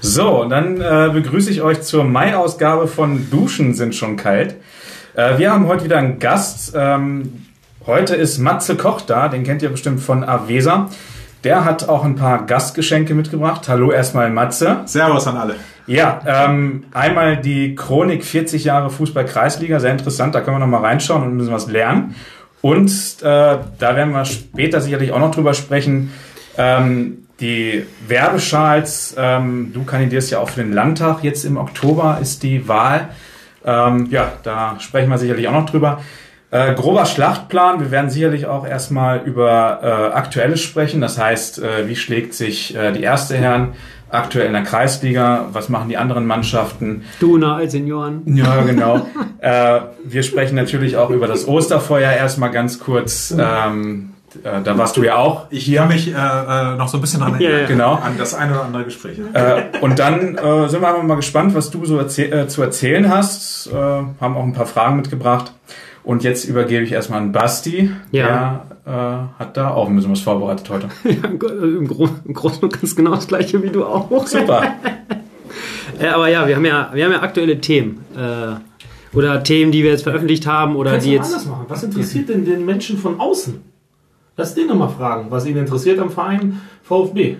So, dann äh, begrüße ich euch zur Mai-Ausgabe von Duschen sind schon kalt. Äh, wir haben heute wieder einen Gast. Ähm, heute ist Matze Koch da, den kennt ihr bestimmt von Avesa. Der hat auch ein paar Gastgeschenke mitgebracht. Hallo erstmal Matze. Servus an alle. Ja, ähm, einmal die Chronik 40 Jahre Fußball-Kreisliga, sehr interessant, da können wir noch mal reinschauen und ein bisschen was lernen. Und äh, da werden wir später sicherlich auch noch drüber sprechen. Ähm, die Werbeschals, ähm, du kandidierst ja auch für den Landtag. Jetzt im Oktober ist die Wahl. Ähm, ja, da sprechen wir sicherlich auch noch drüber. Äh, grober Schlachtplan. Wir werden sicherlich auch erstmal über äh, Aktuelles sprechen. Das heißt, äh, wie schlägt sich äh, die erste Herren aktuell in der Kreisliga? Was machen die anderen Mannschaften? Duna als Senioren. Ja, genau. äh, wir sprechen natürlich auch über das Osterfeuer erstmal ganz kurz. Ähm, äh, da warst du ja auch. Ich hier mich äh, äh, noch so ein bisschen. Ja, ja. Genau. An das eine oder andere Gespräch. Äh, und dann äh, sind wir einfach mal gespannt, was du so erzäh äh, zu erzählen hast. Äh, haben auch ein paar Fragen mitgebracht. Und jetzt übergebe ich erstmal an Basti. Ja. Der äh, hat da auch ein bisschen was vorbereitet heute. Ja, im, Gro im Großen und Ganzen genau das gleiche wie du auch. Super. ja, aber ja, wir haben ja, wir haben ja aktuelle Themen. Äh, oder Themen, die wir jetzt veröffentlicht haben oder Kannst die jetzt. anders machen. Was interessiert denn den Menschen von außen? Lass den doch mal fragen, was ihn interessiert am Verein VfB.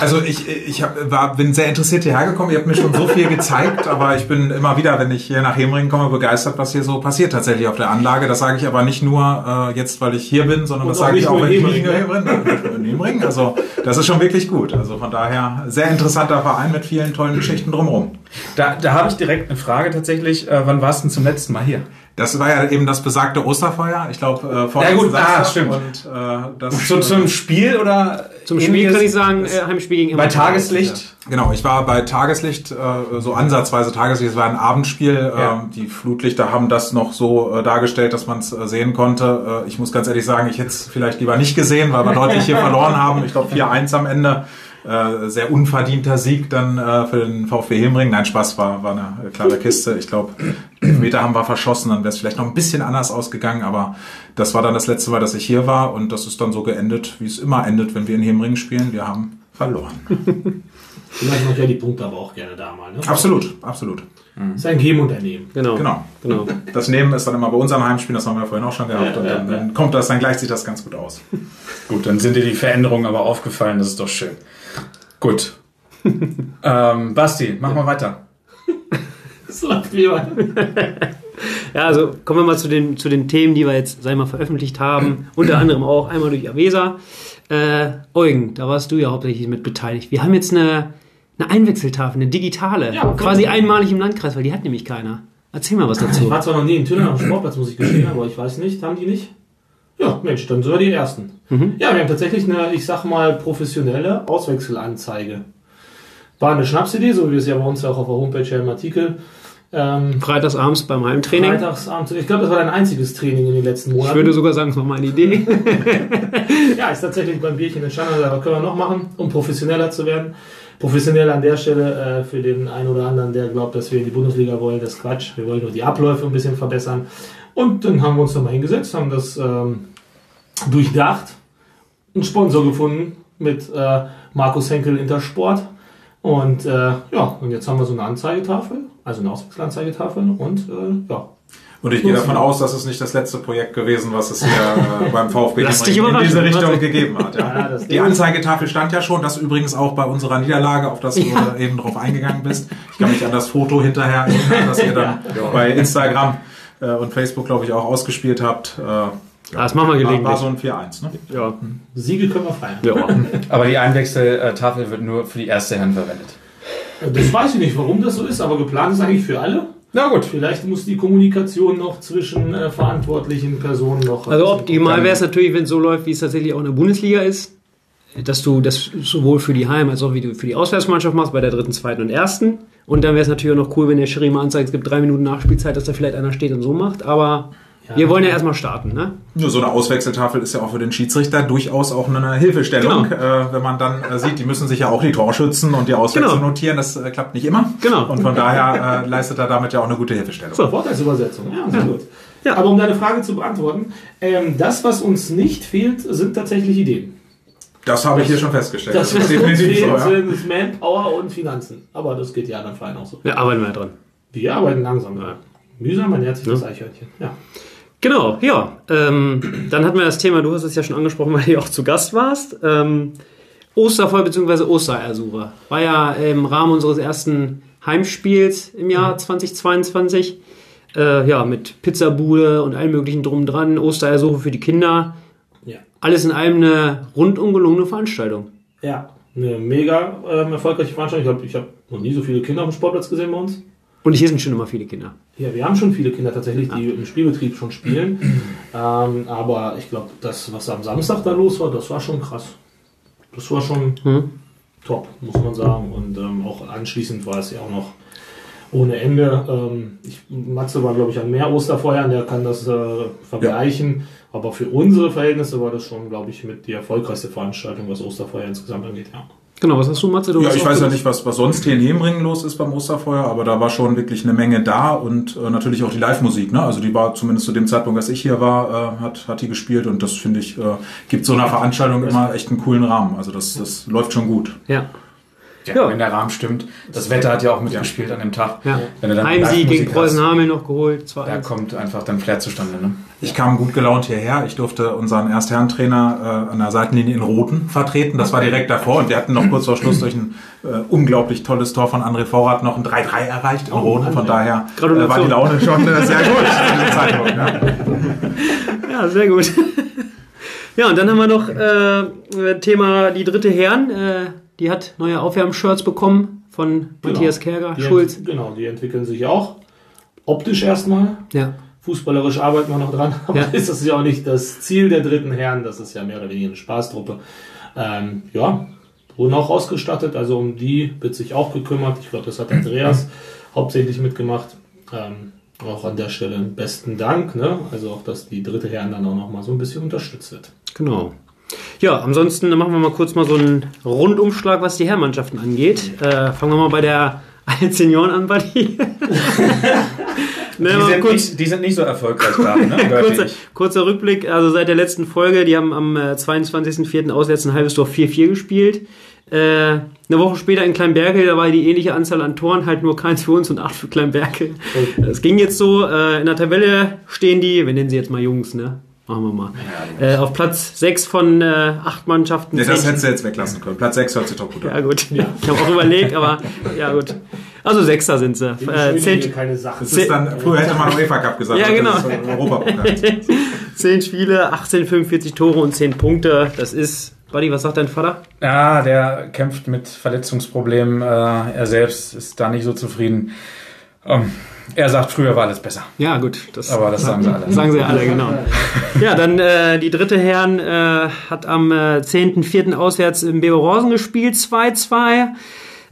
Also ich, ich hab, war, bin sehr interessiert hierher gekommen. Ihr habt mir schon so viel gezeigt, aber ich bin immer wieder, wenn ich hier nach Hemringen komme, begeistert, was hier so passiert tatsächlich auf der Anlage. Das sage ich aber nicht nur äh, jetzt, weil ich hier bin, sondern Und das sage ich auch, wenn in ich nicht Hemringen, bin, in Hemringen. Also das ist schon wirklich gut. Also von daher sehr interessanter Verein mit vielen tollen Geschichten drumherum. Da, da habe ich direkt eine Frage tatsächlich. Äh, wann warst du denn zum letzten Mal hier? Das war ja eben das besagte Osterfeuer. Ich glaube, äh, vor Ja, gut, ah, stimmt. Und, äh, das, Zu, zum Spiel oder Zum Spiel kann ich sagen, äh, Heimspiel gegen Bei. Tageslicht? Genau, ich war bei Tageslicht, äh, so ansatzweise Tageslicht, es war ein Abendspiel. Ja. Ähm, die Flutlichter haben das noch so äh, dargestellt, dass man es äh, sehen konnte. Äh, ich muss ganz ehrlich sagen, ich hätte es vielleicht lieber nicht gesehen, weil wir deutlich hier verloren haben. Ich glaube 4-1 am Ende. Äh, sehr unverdienter Sieg dann äh, für den VfB Hemring. Nein, Spaß war, war eine klare Kiste. Ich glaube, Meter haben wir verschossen, dann wäre es vielleicht noch ein bisschen anders ausgegangen, aber das war dann das letzte Mal, dass ich hier war und das ist dann so geendet, wie es immer endet, wenn wir in Hemring spielen. Wir haben verloren. Vielleicht noch ja die Punkte aber auch gerne da mal. Ne? Absolut, absolut. ist ein Geben und Ernehmen. Genau. Genau. genau. Das Nehmen ist dann immer bei unserem Heimspiel, das haben wir vorhin auch schon gehabt. Ja, und dann, ja, ja. dann kommt das, dann gleicht sich das ganz gut aus. Gut, dann sind dir die Veränderungen aber aufgefallen, das ist doch schön. Gut. ähm, Basti, mach mal weiter. Das läuft wie immer. Ja, also kommen wir mal zu den, zu den Themen, die wir jetzt, ich mal, veröffentlicht haben. Unter anderem auch einmal durch Avesa. Äh, Eugen, da warst du ja hauptsächlich mit beteiligt. Wir haben jetzt eine, eine Einwechseltafel, eine digitale. Ja, quasi einmalig im Landkreis, weil die hat nämlich keiner. Erzähl mal was Ich dazu. war zwar noch nie in Tünen am Sportplatz, muss ich gestehen, aber ich weiß nicht, haben die nicht? Ja, Mensch, dann sind wir die Ersten. Ja, wir haben tatsächlich eine, ich sag mal, professionelle Auswechselanzeige. War eine Schnapsidee, so wie wir es ja bei uns auch auf der Homepage ja im Artikel. Ähm, Freitagsabends beim Heimtraining. Freitagsabend. Ich glaube, das war dein einziges Training in den letzten Ich Monaten. würde sogar sagen, es war meine Idee. Ja, ist tatsächlich beim Bierchen entstanden. Was können wir noch machen, um professioneller zu werden? Professionell an der Stelle äh, für den einen oder anderen, der glaubt, dass wir in die Bundesliga wollen, das ist Quatsch. Wir wollen nur die Abläufe ein bisschen verbessern. Und dann haben wir uns nochmal hingesetzt, haben das ähm, durchdacht, einen Sponsor gefunden mit äh, Markus Henkel Intersport. Und äh, ja, und jetzt haben wir so eine Anzeigetafel, also eine Auswechselanzeigetafel und äh, ja, Und ich gehe davon aus, dass es nicht das letzte Projekt gewesen, was es hier äh, beim VfB in diese Richtung gegeben hat. Ja. Ja, Die Anzeigetafel stand ja schon, das übrigens auch bei unserer Niederlage, auf das du Ja. eben drauf eingegangen bist. Ich kann mich an das Foto hinterher erinnern, das ihr dann bei Instagram äh, und Facebook, glaube ich, auch ausgespielt habt. Ja. Ah, das machen wir war, gelegentlich. war so ein 4-1, ne? Ja. Siegel können wir feiern. ja. Aber die Einwechseltafel wird nur für die erste Herren verwendet. Das weiß ich nicht, warum das so ist, aber geplant ist eigentlich für alle. Na gut. Vielleicht muss die Kommunikation noch zwischen äh, verantwortlichen Personen noch. Also optimal wäre es natürlich, wenn es so läuft, wie es tatsächlich auch in der Bundesliga ist, dass du das sowohl für die Heim- als auch wie du für die Auswärtsmannschaft machst, bei der dritten, zweiten und ersten. Und dann wäre es natürlich auch noch cool, wenn der Schiri mal anzeigt, es gibt drei Minuten Nachspielzeit, dass da vielleicht einer steht und so macht. Aber Wir wollen ja erstmal starten, ne? Nur so eine Auswechseltafel ist ja auch für den Schiedsrichter durchaus auch eine Hilfestellung, Genau. äh, wenn man dann äh, sieht, die müssen sich ja auch die Torschützen und die Auswechsel Genau. notieren. Das äh, klappt nicht immer. Genau. Und von daher äh, leistet er damit ja auch eine gute Hilfestellung. So. Vorteilsübersetzung, ja, sehr gut. Ja. Aber um deine Frage zu beantworten, ähm, das, was uns nicht fehlt, sind tatsächlich Ideen. Das habe ich hier schon festgestellt. Das, was uns definitiv fehlt, so, ja. sind Manpower und Finanzen. Aber das geht ja anderen Vereinen auch so. Wir arbeiten wir dran. Wir arbeiten langsam. Ja. Mühsam ernährt sich das Eichhörnchen. Ja. Genau, ja. Ähm, dann hatten wir das Thema, du hast es ja schon angesprochen, weil du auch zu Gast warst. Ähm, Osterfeuer bzw. Osterersuche. War ja im Rahmen unseres ersten Heimspiels im Jahr 2022. Äh, ja, mit Pizzabude und allem möglichen drum dran. Osterersuche für die Kinder. Ja. Alles in allem eine rundum gelungene Veranstaltung. ja. Eine mega ähm, erfolgreiche Veranstaltung. Ich glaube, ich habe noch nie so viele Kinder auf dem Sportplatz gesehen bei uns. Und hier sind schon immer viele Kinder. Ja, wir haben schon viele Kinder tatsächlich, die im Spielbetrieb schon spielen. ähm, aber ich glaube, das, was am Samstag da los war, das war schon krass. Das war schon Hm? top, muss man sagen. Und ähm, auch anschließend war es ja auch noch ohne Ende. Ähm, ich, Matze war, glaube ich, an mehr Osterfeuern, der kann das äh, vergleichen. Aber für unsere Verhältnisse war das schon, glaube ich, mit die erfolgreichste Veranstaltung, was Osterfeuer insgesamt angeht. Ja. Genau, was hast du, Matze? Du Ja, ich weiß ja nicht, was, was sonst hier in Hemringen los ist beim Osterfeuer, aber da war schon wirklich eine Menge da und äh, natürlich auch die Live-Musik. Ne? Also die war zumindest zu dem Zeitpunkt, als ich hier war, äh, hat, hat die gespielt und das finde ich, äh, gibt so einer Veranstaltung immer echt einen coolen Rahmen. Also das, das läuft schon gut. Ja. Ja, Ja. wenn der Rahmen stimmt. Das Wetter hat ja auch mitgespielt an dem Tag. ja. Wenn du dann Heimsieg gegen Preußen hast, Hameln noch geholt. 2-1. Da kommt einfach dann Flair zustande. Ne? Ich kam gut gelaunt hierher. Ich durfte unseren Erstherrentrainer äh, an der Seitenlinie in Roten vertreten. Das war direkt davor und wir hatten noch kurz vor Schluss durch ein äh, unglaublich tolles Tor von André Vorrat noch ein 3-3 erreicht in Oh, Roten. Von daher äh, war die Laune schon äh, sehr gut? Ja, sehr gut. ja, und dann haben wir noch äh, Thema die dritte Herren. Äh, die hat neue Aufwärmshirts bekommen von Matthias Kerger, Die Schulz. Genau, die entwickeln sich auch. Optisch erstmal. Ja. Fußballerisch arbeiten wir noch dran, aber Ja. ist das ja auch nicht das Ziel der dritten Herren. Das ist ja mehr oder weniger eine Spaßtruppe. Ähm, ja, wurden auch ausgestattet, also um die wird sich auch gekümmert. Ich glaube, das hat Andreas hauptsächlich mitgemacht. Ähm, auch an der Stelle besten Dank. Ne? Also auch, dass die dritte Herren dann auch noch mal so ein bisschen unterstützt wird. Genau. Ja, ansonsten machen wir mal kurz mal so einen Rundumschlag, was die Herrmannschaften angeht. Äh, fangen wir mal bei der Alten Senioren an, Buddy. ne, Die, sind kurz, nicht, die sind nicht so erfolgreich da. Ne? Kurzer, kurzer Rückblick, also seit der letzten Folge, die haben am äh, 22.04. auswärts in Halbesdorf 4-4 gespielt. Äh, eine Woche später in Kleinberkel, da war die ähnliche Anzahl an Toren, halt nur keins für uns und acht für Kleinberkel. Das ging jetzt so, äh, in der Tabelle stehen die, wir nennen sie jetzt mal Jungs, ne? Machen wir mal. Äh, auf Platz 6 von äh, acht Mannschaften. Nee, das hättest du jetzt weglassen können. Platz 6 hört sich doch gut an. ja gut, ich habe auch überlegt, aber ja gut. Also Sechster sind sie. Äh, Zehn, keine Sache. Das ist dann, früher hätte man UEFA Cup gesagt. Ja, genau. zehn Spiele, 18, 45 Tore und 10 Punkte. Das ist, Buddy, was sagt dein Vater? Ja, der kämpft mit Verletzungsproblemen. Äh, er selbst ist da nicht so zufrieden. Ähm, er sagt, früher war alles besser. Ja gut, das Aber das sagen sie alle. sagen sie alle, genau. Ja, dann äh, die dritte Herren äh, hat am äh, 10.04. auswärts im Beberhausen gespielt, 2-2.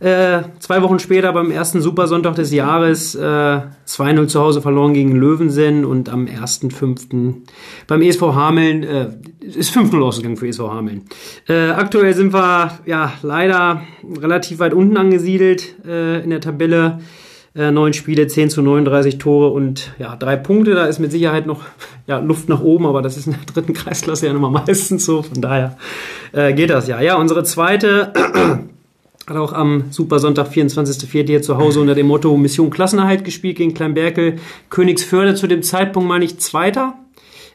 Äh, zwei Wochen später beim ersten Supersonntag des Jahres äh, 2-0 zu Hause verloren gegen Löwensen und am 1.05. beim ESV Hameln äh, ist 5-0 ausgegangen für ESV Hameln. Äh, aktuell sind wir ja leider relativ weit unten angesiedelt äh, in der Tabelle. Äh, neun Spiele, 10 zu 39 Tore und ja, drei Punkte. Da ist mit Sicherheit noch ja, Luft nach oben, aber das ist in der dritten Kreisklasse ja immer meistens so. Von daher äh, geht das ja. Ja, unsere zweite hat auch am Supersonntag 24.04. hier zu Hause unter dem Motto Mission Klassenerhalt gespielt gegen Kleinberkel. Königsförde zu dem Zeitpunkt mal nicht Zweiter,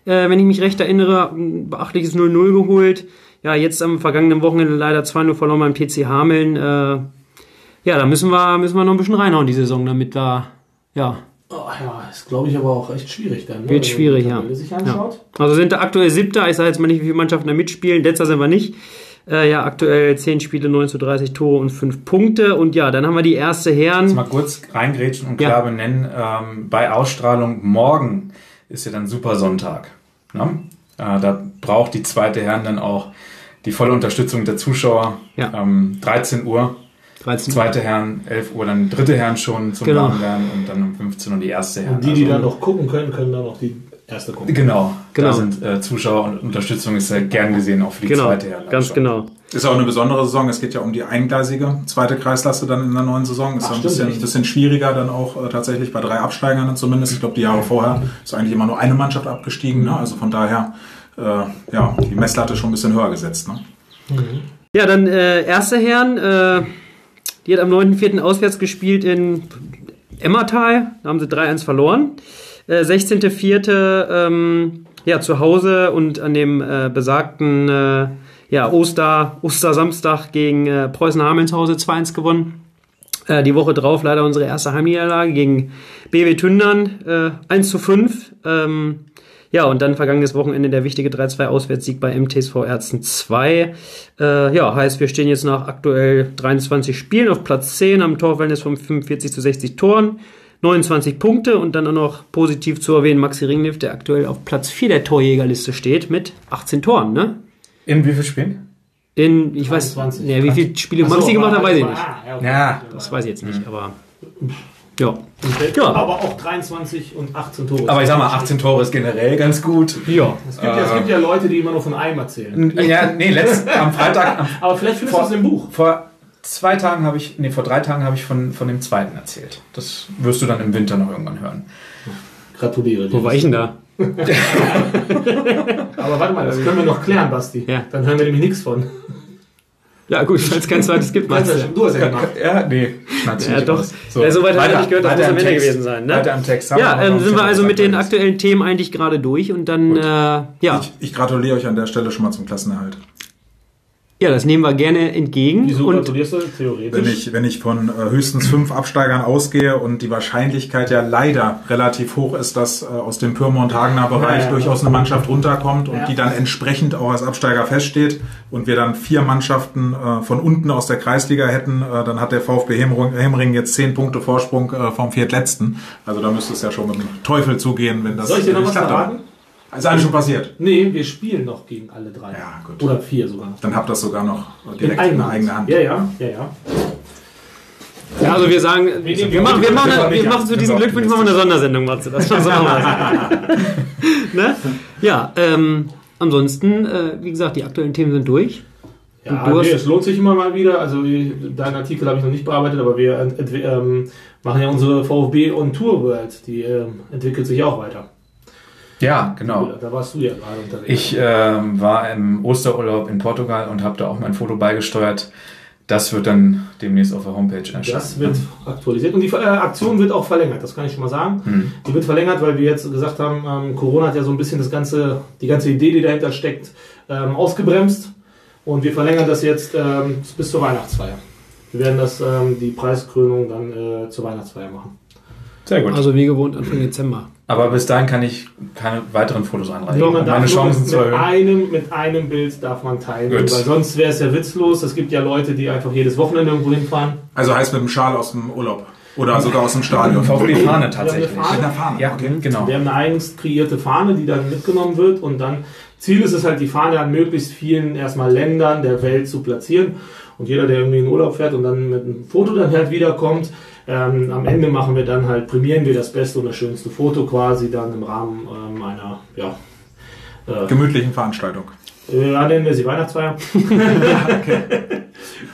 äh, wenn ich mich recht erinnere. Ein beachtliches 0-0 geholt. Ja, jetzt am vergangenen Wochenende leider 2-0 verloren beim PC Hameln. Äh, ja, da müssen wir, müssen wir noch ein bisschen reinhauen die Saison, damit wir, ja, Oh, ja, ist glaube ich aber auch echt schwierig dann. Ne? Wird Wenn man schwierig, die ja. Anschaut. Also sind da aktuell siebter. Ich sage jetzt mal nicht, wie viele Mannschaften da mitspielen. Letzter sind wir nicht. Äh, ja, aktuell 10 Spiele, 9 zu 30 Tore und 5 Punkte. Und ja, dann haben wir die erste Herren. Mal kurz reingrätschen und Ja. klar benennen. Ähm, bei Ausstrahlung morgen ist ja dann Super Sonntag. Ne? Äh, da braucht die zweite Herren dann auch die volle Unterstützung der Zuschauer. Ja. Ähm, 13 Uhr, 13. zweite Herren, 11 Uhr, dann dritte Herren schon zum Genau. Warm werden und dann um 15 Uhr die erste Herren. Und die, die Also- dann noch gucken können, können dann noch die erste kommt. Genau, Genau. da sind äh, Zuschauer und Unterstützung ist sehr gern gesehen, auch für die Genau, zweite Herleitung. ganz genau. Ist auch eine besondere Saison. Es geht ja um die eingleisige zweite Kreisklasse dann in der neuen Saison. Ist Ach, ja ein bisschen, ja. bisschen schwieriger dann auch äh, tatsächlich bei drei Absteigern zumindest. Ich glaube, die Jahre vorher ist eigentlich immer nur eine Mannschaft abgestiegen. Ne? Also von daher, äh, ja, die Messlatte schon ein bisschen höher gesetzt. Ne? Ja, dann äh, erste Herren, äh, die hat am 9.4. auswärts gespielt in Emmertal, da haben sie 3-1 verloren. Äh, 16.4. Ähm, ja, zu Hause und an dem äh, besagten äh, ja, Oster, Ostersamstag gegen äh, Preußen Hamelnshause 2-1 gewonnen. Äh, die Woche drauf leider unsere erste Heimniederlage gegen BW Tündern äh, 1 zu 5. Ähm, ja, und dann vergangenes Wochenende der wichtige 3-2 Auswärtssieg bei MTSV Ärzten 2. Äh, ja, heißt, wir stehen jetzt nach aktuell 23 Spielen auf Platz 10 am Torverhältnis von 45 zu 60 Toren. 29 Punkte und dann auch noch positiv zu erwähnen Maxi Ringliff, der aktuell auf Platz 4 der Torjägerliste steht mit 18 Toren, ne? In wie viel Spielen? In, ich weiß, 23. ja, wie viele Spiele Ach so, Maxi gemacht hat, weiß ich nicht. Ah, okay. Ja. Das weiß ich jetzt nicht, aber ja. Ja. Aber auch 23 und 18 Tore. Aber ich sag mal, 18 Tore ist generell ganz gut. Ja. Es gibt, ja, es gibt ja Leute, die immer nur von einem erzählen. Ja, nee, letzt, am Freitag, am, Aber vielleicht findest du Vor- es im Buch. vor zwei Tagen habe ich, nee, vor drei Tagen habe ich von, von dem zweiten erzählt. Das wirst du dann im Winter noch irgendwann hören. Gratuliere dir. Wo war ich denn da? Aber warte mal, das können wir noch klären, Basti. Ja. Dann hören wir nämlich nichts von. Ja, gut, weil es kein zweites gibt, meinst du? Du hast ja gemacht. Ja, nee, Ja, nicht doch. aus. Ja, soweit habe ich gehört, das weiter muss am Ende Text. gewesen sein, ne? Weiter im Text. Haben Ja, wir ähm, sind wir also mit den aktuellen Themen eigentlich gerade durch und dann, äh, ja. Ich, ich gratuliere euch an der Stelle schon mal zum Klassenerhalt. Ja, das nehmen wir gerne entgegen. Wieso und gratulierst du? Wenn Theoretisch. ich, wenn ich von äh, höchstens fünf Absteigern ausgehe und die Wahrscheinlichkeit ja leider relativ hoch ist, dass äh, aus dem Pyrmont-Hagener Bereich Ja, ja. durchaus eine Mannschaft runterkommt und Ja. die dann entsprechend auch als Absteiger feststeht und wir dann vier Mannschaften äh, von unten aus der Kreisliga hätten, äh, dann hat der VfB Hemmering, jetzt zehn Punkte Vorsprung äh, vom Viertletzten. Also da müsste es ja schon mit dem Teufel zugehen, wenn das Soll ich dir noch was verraten? Ist alles schon passiert. Nee, wir spielen noch gegen alle drei. Ja, gut. Oder vier sogar noch. Dann habt das sogar noch direkt in, der eigenen Hand. Ja, ja, ja, ja. ja, also wir sagen, wir die machen, wir machen, wir machen an. zu diesem wir Glückwunsch machen wir eine Sondersendung, Matze. Das schon so machen wir. ne? Ja, ähm, ansonsten, äh, wie gesagt, die aktuellen Themen sind durch. Ja, nee, es lohnt sich immer mal wieder. Also deinen Artikel habe ich noch nicht bearbeitet, aber wir ähm, machen ja unsere VfB on Tour World. Die ähm, entwickelt sich auch weiter. Ja, genau. Da warst du ja gerade unterwegs. Ich ähm, war im Osterurlaub in Portugal und habe da auch mein Foto beigesteuert. Das wird dann demnächst auf der Homepage erscheinen. das wird aktualisiert und die äh, Aktion wird auch verlängert, das kann ich schon mal sagen. Hm. Die wird verlängert, weil wir jetzt gesagt haben, ähm, Corona hat ja so ein bisschen das ganze, die ganze Idee, die dahinter steckt, ähm, ausgebremst. Und wir verlängern das jetzt ähm, bis zur Weihnachtsfeier. Wir werden das, ähm, die Preiskrönung dann äh, zur Weihnachtsfeier machen. Sehr gut. Also wie gewohnt Anfang Dezember. Aber bis dahin kann ich keine weiteren Fotos einreichen. Um man meine Chancen mit, zu erhöhen. einem, mit einem Bild darf man teilnehmen, Gut. weil sonst wäre es ja witzlos. Es gibt ja Leute, die einfach jedes Wochenende irgendwo hinfahren. Also heißt mit dem Schal aus dem Urlaub. Oder sogar aus dem Stadion. VfB-Fahne tatsächlich. Wir haben eine Mit einer Fahne. Ja, okay. genau. Wir haben eine eigens kreierte Fahne, die dann mitgenommen wird und dann Ziel ist es halt, die Fahne an möglichst vielen erstmal Ländern der Welt zu platzieren. Und jeder, der irgendwie in Urlaub fährt und dann mit einem Foto dann halt wiederkommt, ähm, am Ende machen wir dann halt, prämieren wir das beste und das schönste Foto quasi dann im Rahmen ähm, einer, ja, äh, Gemütlichen Veranstaltung. äh, ja, nennen wir sie Weihnachtsfeier.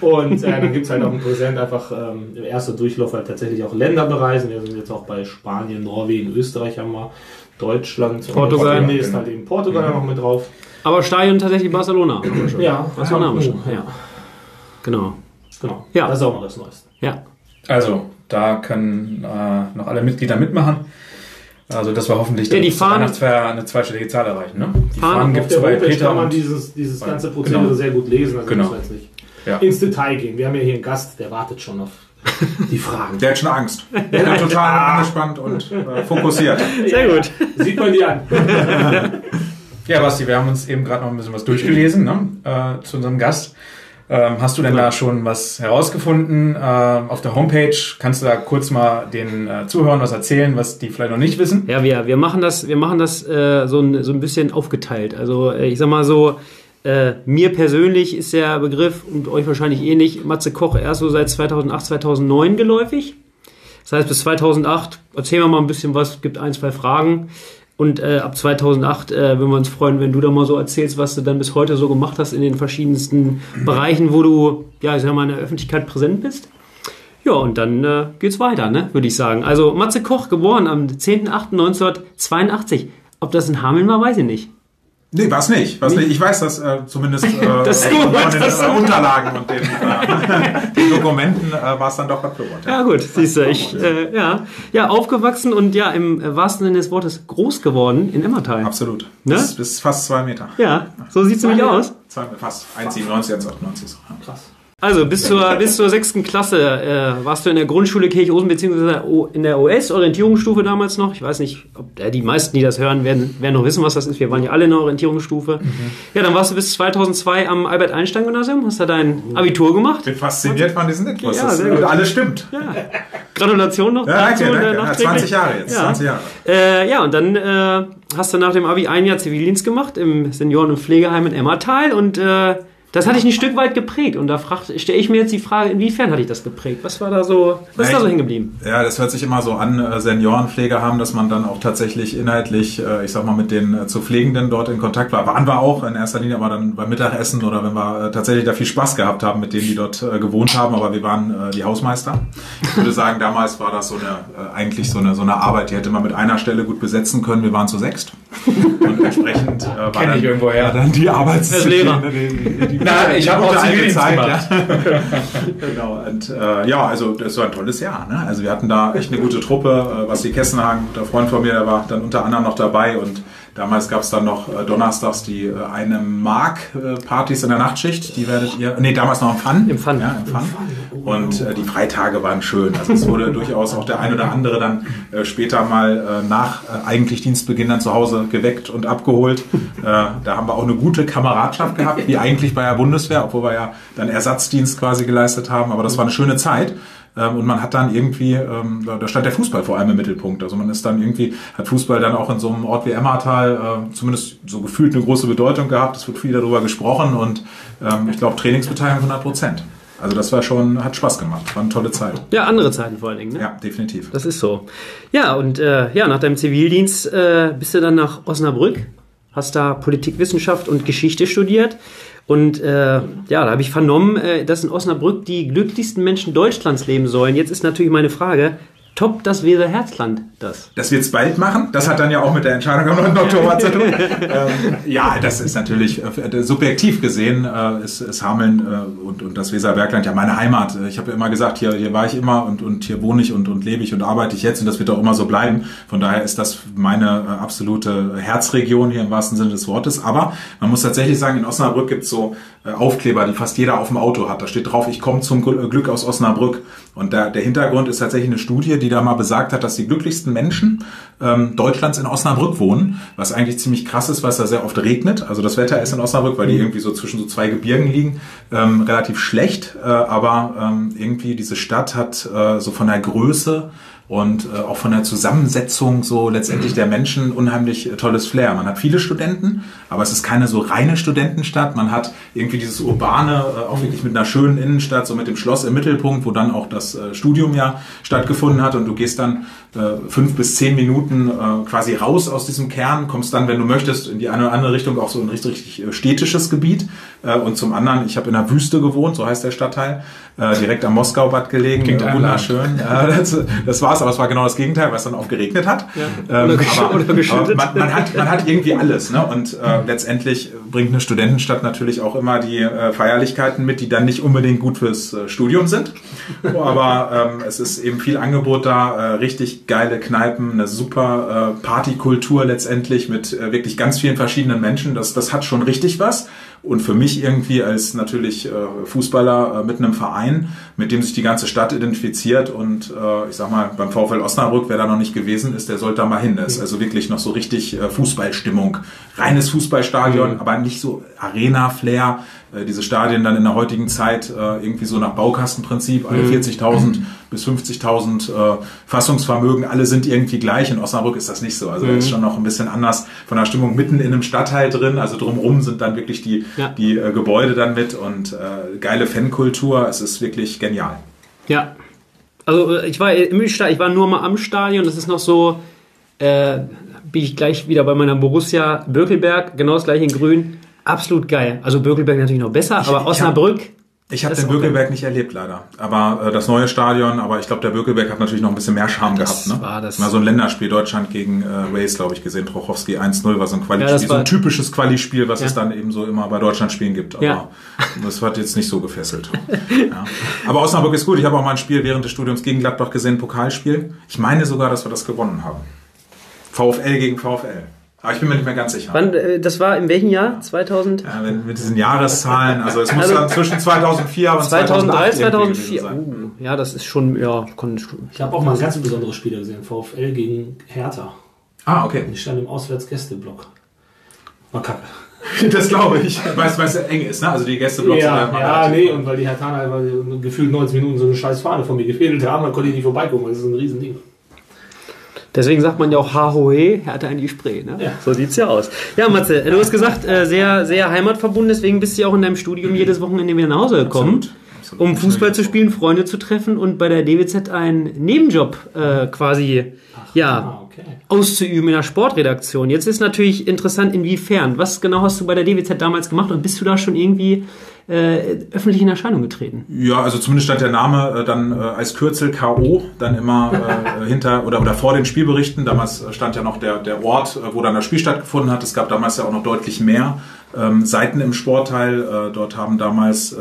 Und äh, dann gibt es halt auch ein Präsent, einfach ähm, im ersten Durchlauf halt tatsächlich auch Länder bereisen. Wir sind jetzt auch bei Spanien, Norwegen, Österreich haben wir, Deutschland. Portugal. Und ist halt eben Portugal noch mit drauf. Aber Stadion tatsächlich Barcelona. Ja, Barcelona haben wir schon. ja. Genau. Genau. Ja. Das ist auch noch das Neueste. Ja. Also, da können äh, noch alle Mitglieder mitmachen. Also, dass wir hoffentlich Ja, die Weihnachtsfeier eine zweistellige Zahl erreichen. Ne? Die Fahnen auf gibt es bei Homepage Peter kann man und dieses, dieses ganze Prozedere Genau. sehr gut lesen. Also Genau. jetzt nicht Ja. ins Detail gehen. Wir haben ja hier einen Gast, der wartet schon auf die Fragen. Der hat schon Angst. Der ist total angespannt und äh, fokussiert. Sehr gut. Sieht man die an. Ja, Basti, wir haben uns eben gerade noch ein bisschen was durchgelesen ne? äh, zu unserem Gast. Ähm, hast du denn da schon was herausgefunden ähm, auf der Homepage? Kannst du da kurz mal den äh, Zuhörern was erzählen, was die vielleicht noch nicht wissen? Ja, wir, wir machen das, wir machen das äh, so, ein, so ein bisschen aufgeteilt. Also äh, ich sag mal so, äh, mir persönlich ist der Begriff und euch wahrscheinlich ähnlich, Matze Koch erst so seit 2008, 2009 geläufig. Das heißt, bis 2008 erzählen wir mal ein bisschen was, gibt ein, zwei Fragen. Und äh, ab 2008 äh, würden wir uns freuen, wenn du da mal so erzählst, was du dann bis heute so gemacht hast in den verschiedensten Bereichen, wo du, ja, ich sag mal, in der Öffentlichkeit präsent bist. Ja, und dann äh, geht's weiter, ne, würde ich sagen. Also Matze Koch, geboren am 10.08.1982. Ob das in Hameln war, weiß ich nicht. Nee, war's nicht. War's nicht. Ich weiß das äh, zumindest äh, Das von den das äh, Unterlagen und den, äh, den Dokumenten äh, war es dann doch Bad Pyrmont. Ja gut, siehst du, ich, äh, ja. Ja, aufgewachsen und ja, im wahrsten Sinne des Wortes groß geworden in Emmertal. Absolut. Ne? Bis, bis fast zwei Meter. Ja, so sieht's nämlich aus. Zwei, fast 1,97, 1,98. So. Krass. Also bis zur, bis zur sechsten Klasse äh, warst du in der Grundschule Kirchhofen beziehungsweise in der OS, Orientierungsstufe damals noch. Ich weiß nicht, ob äh, die meisten, die das hören, werden, werden noch wissen, was das ist. Wir waren ja alle in der Orientierungsstufe. Ja, dann warst du bis 2002 am Albert-Einstein-Gymnasium, hast da dein Abitur gemacht. Bin fasziniert von diesen Infos. Ja, sehr gut. alles stimmt. Ja. Gratulation noch Ja, danke, dazu, äh, danke. Ja, nachträglich. 20 Jahre jetzt. Ja. 20 Jahre. Äh, ja, und dann äh, hast du nach dem Abi ein Jahr Zivildienst gemacht im Senioren- und Pflegeheim in Emmertal und äh, das hat dich ein Stück weit geprägt. Und da stelle ich mir jetzt die Frage, inwiefern hat dich das geprägt? Was war da so, was ist da so hängen geblieben? Ja, das hört sich immer so an, äh, Seniorenpflege haben, dass man dann auch tatsächlich inhaltlich, äh, ich sag mal, mit den äh, zu Pflegenden dort in Kontakt war. Waren wir auch in erster Linie, aber dann beim Mittagessen oder wenn wir tatsächlich da viel Spaß gehabt haben mit denen, die dort gewohnt haben, aber wir waren die Hausmeister. Ich würde sagen, damals war das so eine, eigentlich so eine, so eine Arbeit, die hätte man mit einer Stelle gut besetzen können. Wir waren zu sechst. Und entsprechend äh, war, dann, ich irgendwoher. war dann die Arbeitsdisziplin, Die, die, die, Na, ich die habe auch Zivildienst Zeit, gemacht. ja. genau. Und äh, ja, also das war ein tolles Jahr. Ne? Also wir hatten da echt eine gute Truppe. Äh, Basti Kessenhagen, der Freund von mir, der war dann unter anderem noch dabei und Damals gab es dann noch äh, donnerstags die äh, eine Mark-Partys in der Nachtschicht. Die werdet ihr. Nee, damals noch im Fun. Im Fun. Ja, im Fun. Und äh, die Freitage waren schön. Also es wurde durchaus auch der ein oder andere dann äh, später mal äh, nach äh, eigentlich Dienstbeginn dann zu Hause geweckt und abgeholt. Da haben wir auch eine gute Kameradschaft gehabt, wie eigentlich bei der Bundeswehr, obwohl wir ja dann Ersatzdienst quasi geleistet haben. Aber das war eine schöne Zeit. Ähm, und man hat dann irgendwie, ähm, da da stand der Fußball vor allem im Mittelpunkt. Also man ist dann irgendwie, hat Fußball dann auch in so einem Ort wie Emmertal äh, zumindest so gefühlt eine große Bedeutung gehabt. Es wird viel darüber gesprochen und ähm, ich glaube Trainingsbeteiligung 100 Prozent. Also das war schon, hat Spaß gemacht, war eine tolle Zeit. Ja, andere Zeiten vor allen Dingen. Ne? Ja, definitiv. Das ist so. Ja, und äh, ja, nach deinem Zivildienst äh, bist du dann nach Osnabrück, hast da Politikwissenschaft und Geschichte studiert. Und äh, ja, da habe ich vernommen, äh, dass in Osnabrück die glücklichsten Menschen Deutschlands leben sollen. Jetzt ist natürlich meine Frage, top das wäre Herzland das? Das wird es bald machen. Das hat dann ja auch mit der Entscheidung am 9. Oktober zu tun. ähm, ja, das ist natürlich äh, subjektiv gesehen, äh, ist, ist Hameln äh, und, und das Weserbergland ja meine Heimat. Ich habe ja immer gesagt, hier, hier war ich immer und, und hier wohne ich und, und lebe ich und arbeite ich jetzt und das wird auch immer so bleiben. Von daher ist das meine äh, absolute Herzregion hier im wahrsten Sinne des Wortes. Aber man muss tatsächlich sagen, in Osnabrück gibt es so äh, Aufkleber, die fast jeder auf dem Auto hat. Da steht drauf, ich komme zum Gl- Glück aus Osnabrück. Und der, der Hintergrund ist tatsächlich eine Studie, die da mal besagt hat, dass die glücklichsten Menschen ähm, Deutschlands in Osnabrück wohnen, was eigentlich ziemlich krass ist, weil es da sehr oft regnet. Also das Wetter ist in Osnabrück, weil die irgendwie so zwischen so zwei Gebirgen liegen, ähm, relativ schlecht. Äh, aber ähm, irgendwie diese Stadt hat äh, so von der Größe und äh, auch von der Zusammensetzung so letztendlich der Menschen unheimlich äh, tolles Flair. Man hat viele Studenten, aber es ist keine so reine Studentenstadt. Man hat irgendwie dieses urbane, äh, auch wirklich mit einer schönen Innenstadt, so mit dem Schloss im Mittelpunkt, wo dann auch das äh, Studium ja stattgefunden hat und du gehst dann äh, fünf bis zehn Minuten äh, quasi raus aus diesem Kern, kommst dann, wenn du möchtest, in die eine oder andere Richtung auch so in richtig, richtig äh, städtisches Gebiet äh, und zum anderen, ich habe in der Wüste gewohnt, so heißt der Stadtteil, äh, direkt am Moskaubad gelegen, Klingt äh, wunderschön. Ja, das, das war's, aber es war genau das Gegenteil, weil es dann auch geregnet hat. Ja. Gesch- aber, aber man, man, hat, man hat irgendwie alles. Ne? Und äh, letztendlich bringt eine Studentenstadt natürlich auch immer die äh, Feierlichkeiten mit, die dann nicht unbedingt gut fürs äh, Studium sind. Aber ähm, es ist eben viel Angebot da, äh, richtig geile Kneipen, eine super äh, Partykultur letztendlich mit äh, wirklich ganz vielen verschiedenen Menschen. Das, das hat schon richtig was. Und für mich irgendwie als natürlich äh, Fußballer äh, mit einem Verein, mit dem sich die ganze Stadt identifiziert und äh, ich sag mal, beim VfL Osnabrück, wer da noch nicht gewesen ist, der sollte da mal hin. Das ist also wirklich noch so richtig Fußballstimmung. Reines Fußballstadion, aber nicht so Arena-Flair. Äh, diese Stadien dann in der heutigen Zeit äh, irgendwie so nach Baukastenprinzip, alle 40.000 bis 50.000 äh, Fassungsvermögen, alle sind irgendwie gleich. In Osnabrück ist das nicht so. Also da ist schon noch ein bisschen anders von der Stimmung mitten in einem Stadtteil drin. Also drumherum sind dann wirklich die, Ja. die äh, Gebäude dann mit und äh, geile Fankultur. Es ist wirklich genial. Ja. Also äh, ich war im Stadion, ich war nur mal am Stadion, das ist noch so, äh, bin ich gleich wieder bei meiner Borussia Birkelberg, genau das gleiche in Grün. Absolut geil. Also Birkelberg natürlich noch besser, aber ich Osnabrück. Ich habe den Bökelberg nicht erlebt, leider. Aber äh, das neue Stadion, aber ich glaube, der Bökelberg hat natürlich noch ein bisschen mehr Charme Das gehabt. Ne? war das- Mal so ein Länderspiel, Deutschland gegen äh, Wales, glaube ich, gesehen. Trochowski 1-0 war so ein Ja, Quali-Spiel, das so ein typisches Quali-Spiel, was Ja. es dann eben so immer bei Deutschlandspielen gibt. Aber Ja. das hat jetzt nicht so gefesselt. ja. Aber Osnabrück ist gut. Ich habe auch mal ein Spiel während des Studiums gegen Gladbach gesehen, Pokalspiel. Ich meine sogar, dass wir das gewonnen haben. VfL gegen VfL. Aber ich bin mir nicht mehr ganz sicher. Wann, äh, das war in welchem Jahr? 2000? Ja, wenn- mit diesen Jahreszahlen, also es muss Also- dann zwischen 2004 und 2003, 2008 irgendwie gewesen 2004. sein. Uh, ja, das ist schon, ja, kon- Ich habe auch mal ein ganz besonderes Spiel gesehen. VfL gegen Hertha. Ah, okay. Ich stand im Auswärtsgästeblock. War kacke. Das glaube ich. Weil es weil es eng ist, ne? Also die Gästeblocks Ja, sind halt ja, relativ nee, und weil die Hertaner gefühlt 90 Minuten so eine scheiß Fahne von mir gefädelt haben, dann konnte ich nicht vorbeigucken, weil das ist ein Riesending. Deswegen sagt man ja auch Hahoe, Hertha in die Spree. Ne? Ja. So sieht's ja aus. Ja, Matze, du hast gesagt, äh, sehr, sehr heimatverbunden, deswegen bist du ja auch in deinem Studium jedes Wochenende wieder nach Hause gekommen, Absolut. Absolut. um Fußball zu spielen, Freunde zu treffen und bei der DWZ einen Nebenjob äh, quasi ja, Ah, okay. auszuüben in der Sportredaktion. Jetzt ist natürlich interessant, inwiefern. Was genau hast du bei der DWZ damals gemacht und bist du da schon irgendwie äh, öffentlich in Erscheinung getreten? Ja, also zumindest stand der Name äh, dann äh, als Kürzel K.O. dann immer äh, hinter oder, oder vor den Spielberichten. Damals äh, stand ja noch der, der Ort, äh, wo dann das Spiel stattgefunden hat. Es gab damals ja auch noch deutlich mehr ähm, Seiten im Sportteil. Dort haben damals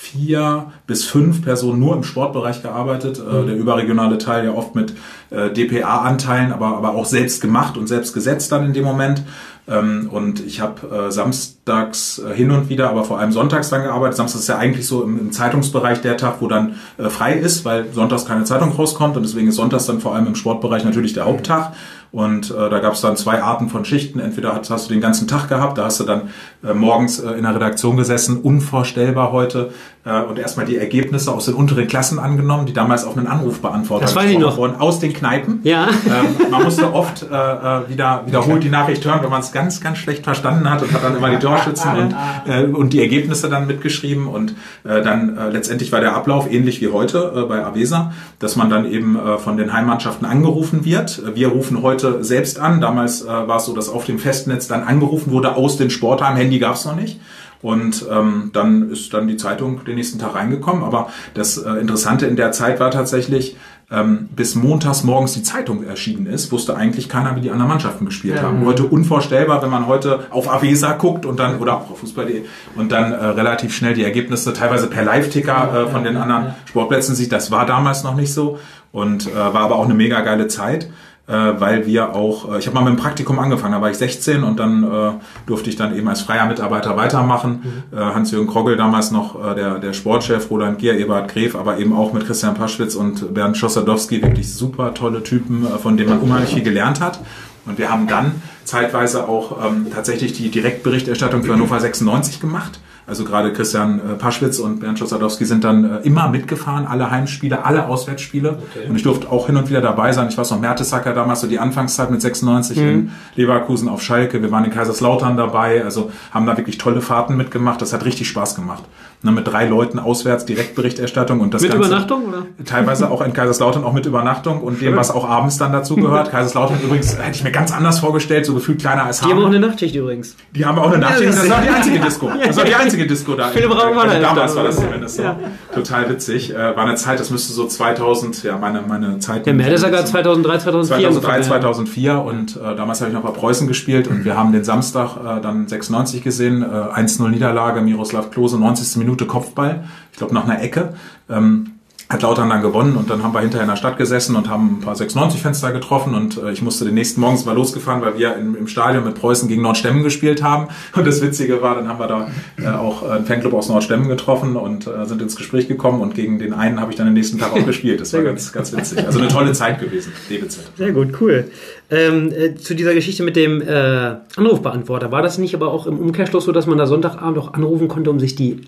vier bis fünf Personen nur im Sportbereich gearbeitet. Äh, der überregionale Teil ja oft mit äh, DPA-Anteilen, aber, aber auch selbst gemacht und selbst gesetzt dann in dem Moment. Ähm, und ich habe äh, samstags hin und wieder, aber vor allem sonntags dann gearbeitet. Samstags ist ja eigentlich so im, Zeitungsbereich der Tag, wo dann frei ist, weil sonntags keine Zeitung rauskommt und deswegen ist sonntags dann vor allem im Sportbereich natürlich der Haupttag. Und äh, da gab es dann zwei Arten von Schichten. Entweder hast, hast du den ganzen Tag gehabt, da hast du dann äh, morgens äh, in der Redaktion gesessen, unvorstellbar heute, äh, und erstmal die Ergebnisse aus den unteren Klassen angenommen, die damals auf einen Anrufbeantworter Das weiß ich noch. wurden, aus den Kneipen. Ja. Ähm, man musste oft äh, äh, wieder wiederholt die Nachricht hören, wenn man es ganz, ganz schlecht verstanden hat und hat dann immer die Torschützen und, äh, und die Ergebnisse dann mitgeschrieben. Und äh, dann äh, letztendlich war der Ablauf ähnlich wie heute äh, bei Avesa, dass man dann eben äh, von den Heimmannschaften angerufen wird. Wir rufen heute selbst an. Damals äh, war es so, dass auf dem Festnetz dann angerufen wurde aus den Sportheim. Handy gab es noch nicht. Und ähm, dann ist dann die Zeitung den nächsten Tag reingekommen. Aber das äh, Interessante in der Zeit war tatsächlich, ähm, bis montags morgens die Zeitung erschienen ist, wusste eigentlich keiner, wie die anderen Mannschaften gespielt haben. Heute unvorstellbar, wenn man heute auf Avesa guckt und dann oder auch auf Fußball.de und dann äh, relativ schnell die Ergebnisse teilweise per Live-Ticker äh, von den anderen Sportplätzen sieht. Das war damals noch nicht so und äh, war aber auch eine mega geile Zeit äh, weil wir auch, äh, ich habe mal mit dem Praktikum angefangen, da war ich 16 und dann äh, durfte ich dann eben als freier Mitarbeiter weitermachen. Äh, Hans-Jürgen Krogel damals noch äh, der, der Sportchef, Roland Gier, Eberhard Gref, aber eben auch mit Christian Paschwitz und Bernd Schossadowski, wirklich super tolle Typen, äh, von denen man unheimlich viel gelernt hat. Und wir haben dann zeitweise auch ähm, tatsächlich die Direktberichterstattung für Hannover 96 gemacht. Also gerade Christian äh, Paschwitz und Bernd Schossadowski sind dann äh, immer mitgefahren, alle Heimspiele, alle Auswärtsspiele. Und ich durfte auch hin und wieder dabei sein. Ich weiß noch, Mertesacker damals so die Anfangszeit mit 96 in Leverkusen auf Schalke. Wir waren in Kaiserslautern dabei, also haben da wirklich tolle Fahrten mitgemacht. Das hat richtig Spaß gemacht. Ne, mit drei Leuten auswärts Direktberichterstattung und das Mit Ganze, Übernachtung, oder? Teilweise auch in Kaiserslautern auch mit Übernachtung und dem, was auch abends dann dazu gehört. Kaiserslautern übrigens hätte ich mir ganz anders vorgestellt, so gefühlt kleiner als Die haben auch eine Nachtschicht übrigens. Die haben auch eine Nachtschicht. das Das war die einzige Disco. Das war die einzige Disco da. Philipp Raum war Also Damals war das zumindest so. Ja. Total witzig. Äh, War eine Zeit, das müsste so 2000, ja, meine, meine Zeit. Der Mertesacker 2003, 2004. 2003, ungefähr. 2004 und äh, damals habe ich noch bei Preußen gespielt und wir haben den Samstag äh, dann 96 gesehen, äh, 1-0 Niederlage, Miroslav Klose, 90. Minute Kopfball, ich glaube nach einer Ecke. Ähm, hat Lautern dann gewonnen und dann haben wir hinterher in der Stadt gesessen und haben ein paar 96-Fenster getroffen und äh, ich musste den nächsten Morgens mal losgefahren, weil wir im, im Stadion mit Preußen gegen Nordstemmen gespielt haben und das Witzige war, dann haben wir da äh, auch einen Fanclub aus Nordstemmen getroffen und äh, sind ins Gespräch gekommen und gegen den einen habe ich dann den nächsten Tag auch gespielt. Das war ganz, ganz witzig. Also eine tolle Zeit gewesen, DBZ. Sehr gut, cool. Ähm, äh, zu dieser Geschichte mit dem äh, Anrufbeantworter, war das nicht aber auch im Umkehrschluss so, dass man da Sonntagabend auch anrufen konnte, um sich die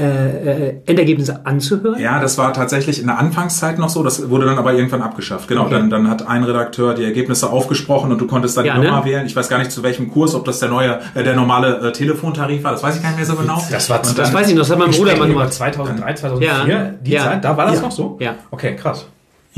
äh, äh, Endergebnisse anzuhören? Ja, das war tatsächlich in der Anfangszeit noch so, das wurde dann aber irgendwann abgeschafft. Genau, Okay. dann, dann hat ein Redakteur die Ergebnisse aufgesprochen und du konntest dann Ja, die ne? Nummer wählen. Ich weiß gar nicht zu welchem Kurs, ob das der neue, äh, der normale äh, Telefontarif war, das weiß ich gar nicht mehr so genau. Das war Und Das dann- weiß ich noch, das hat mein Bruder mal über gemacht. 2003, 2004, Ja. die Ja. Zeit, da war das Ja. noch so? Ja. Okay, krass.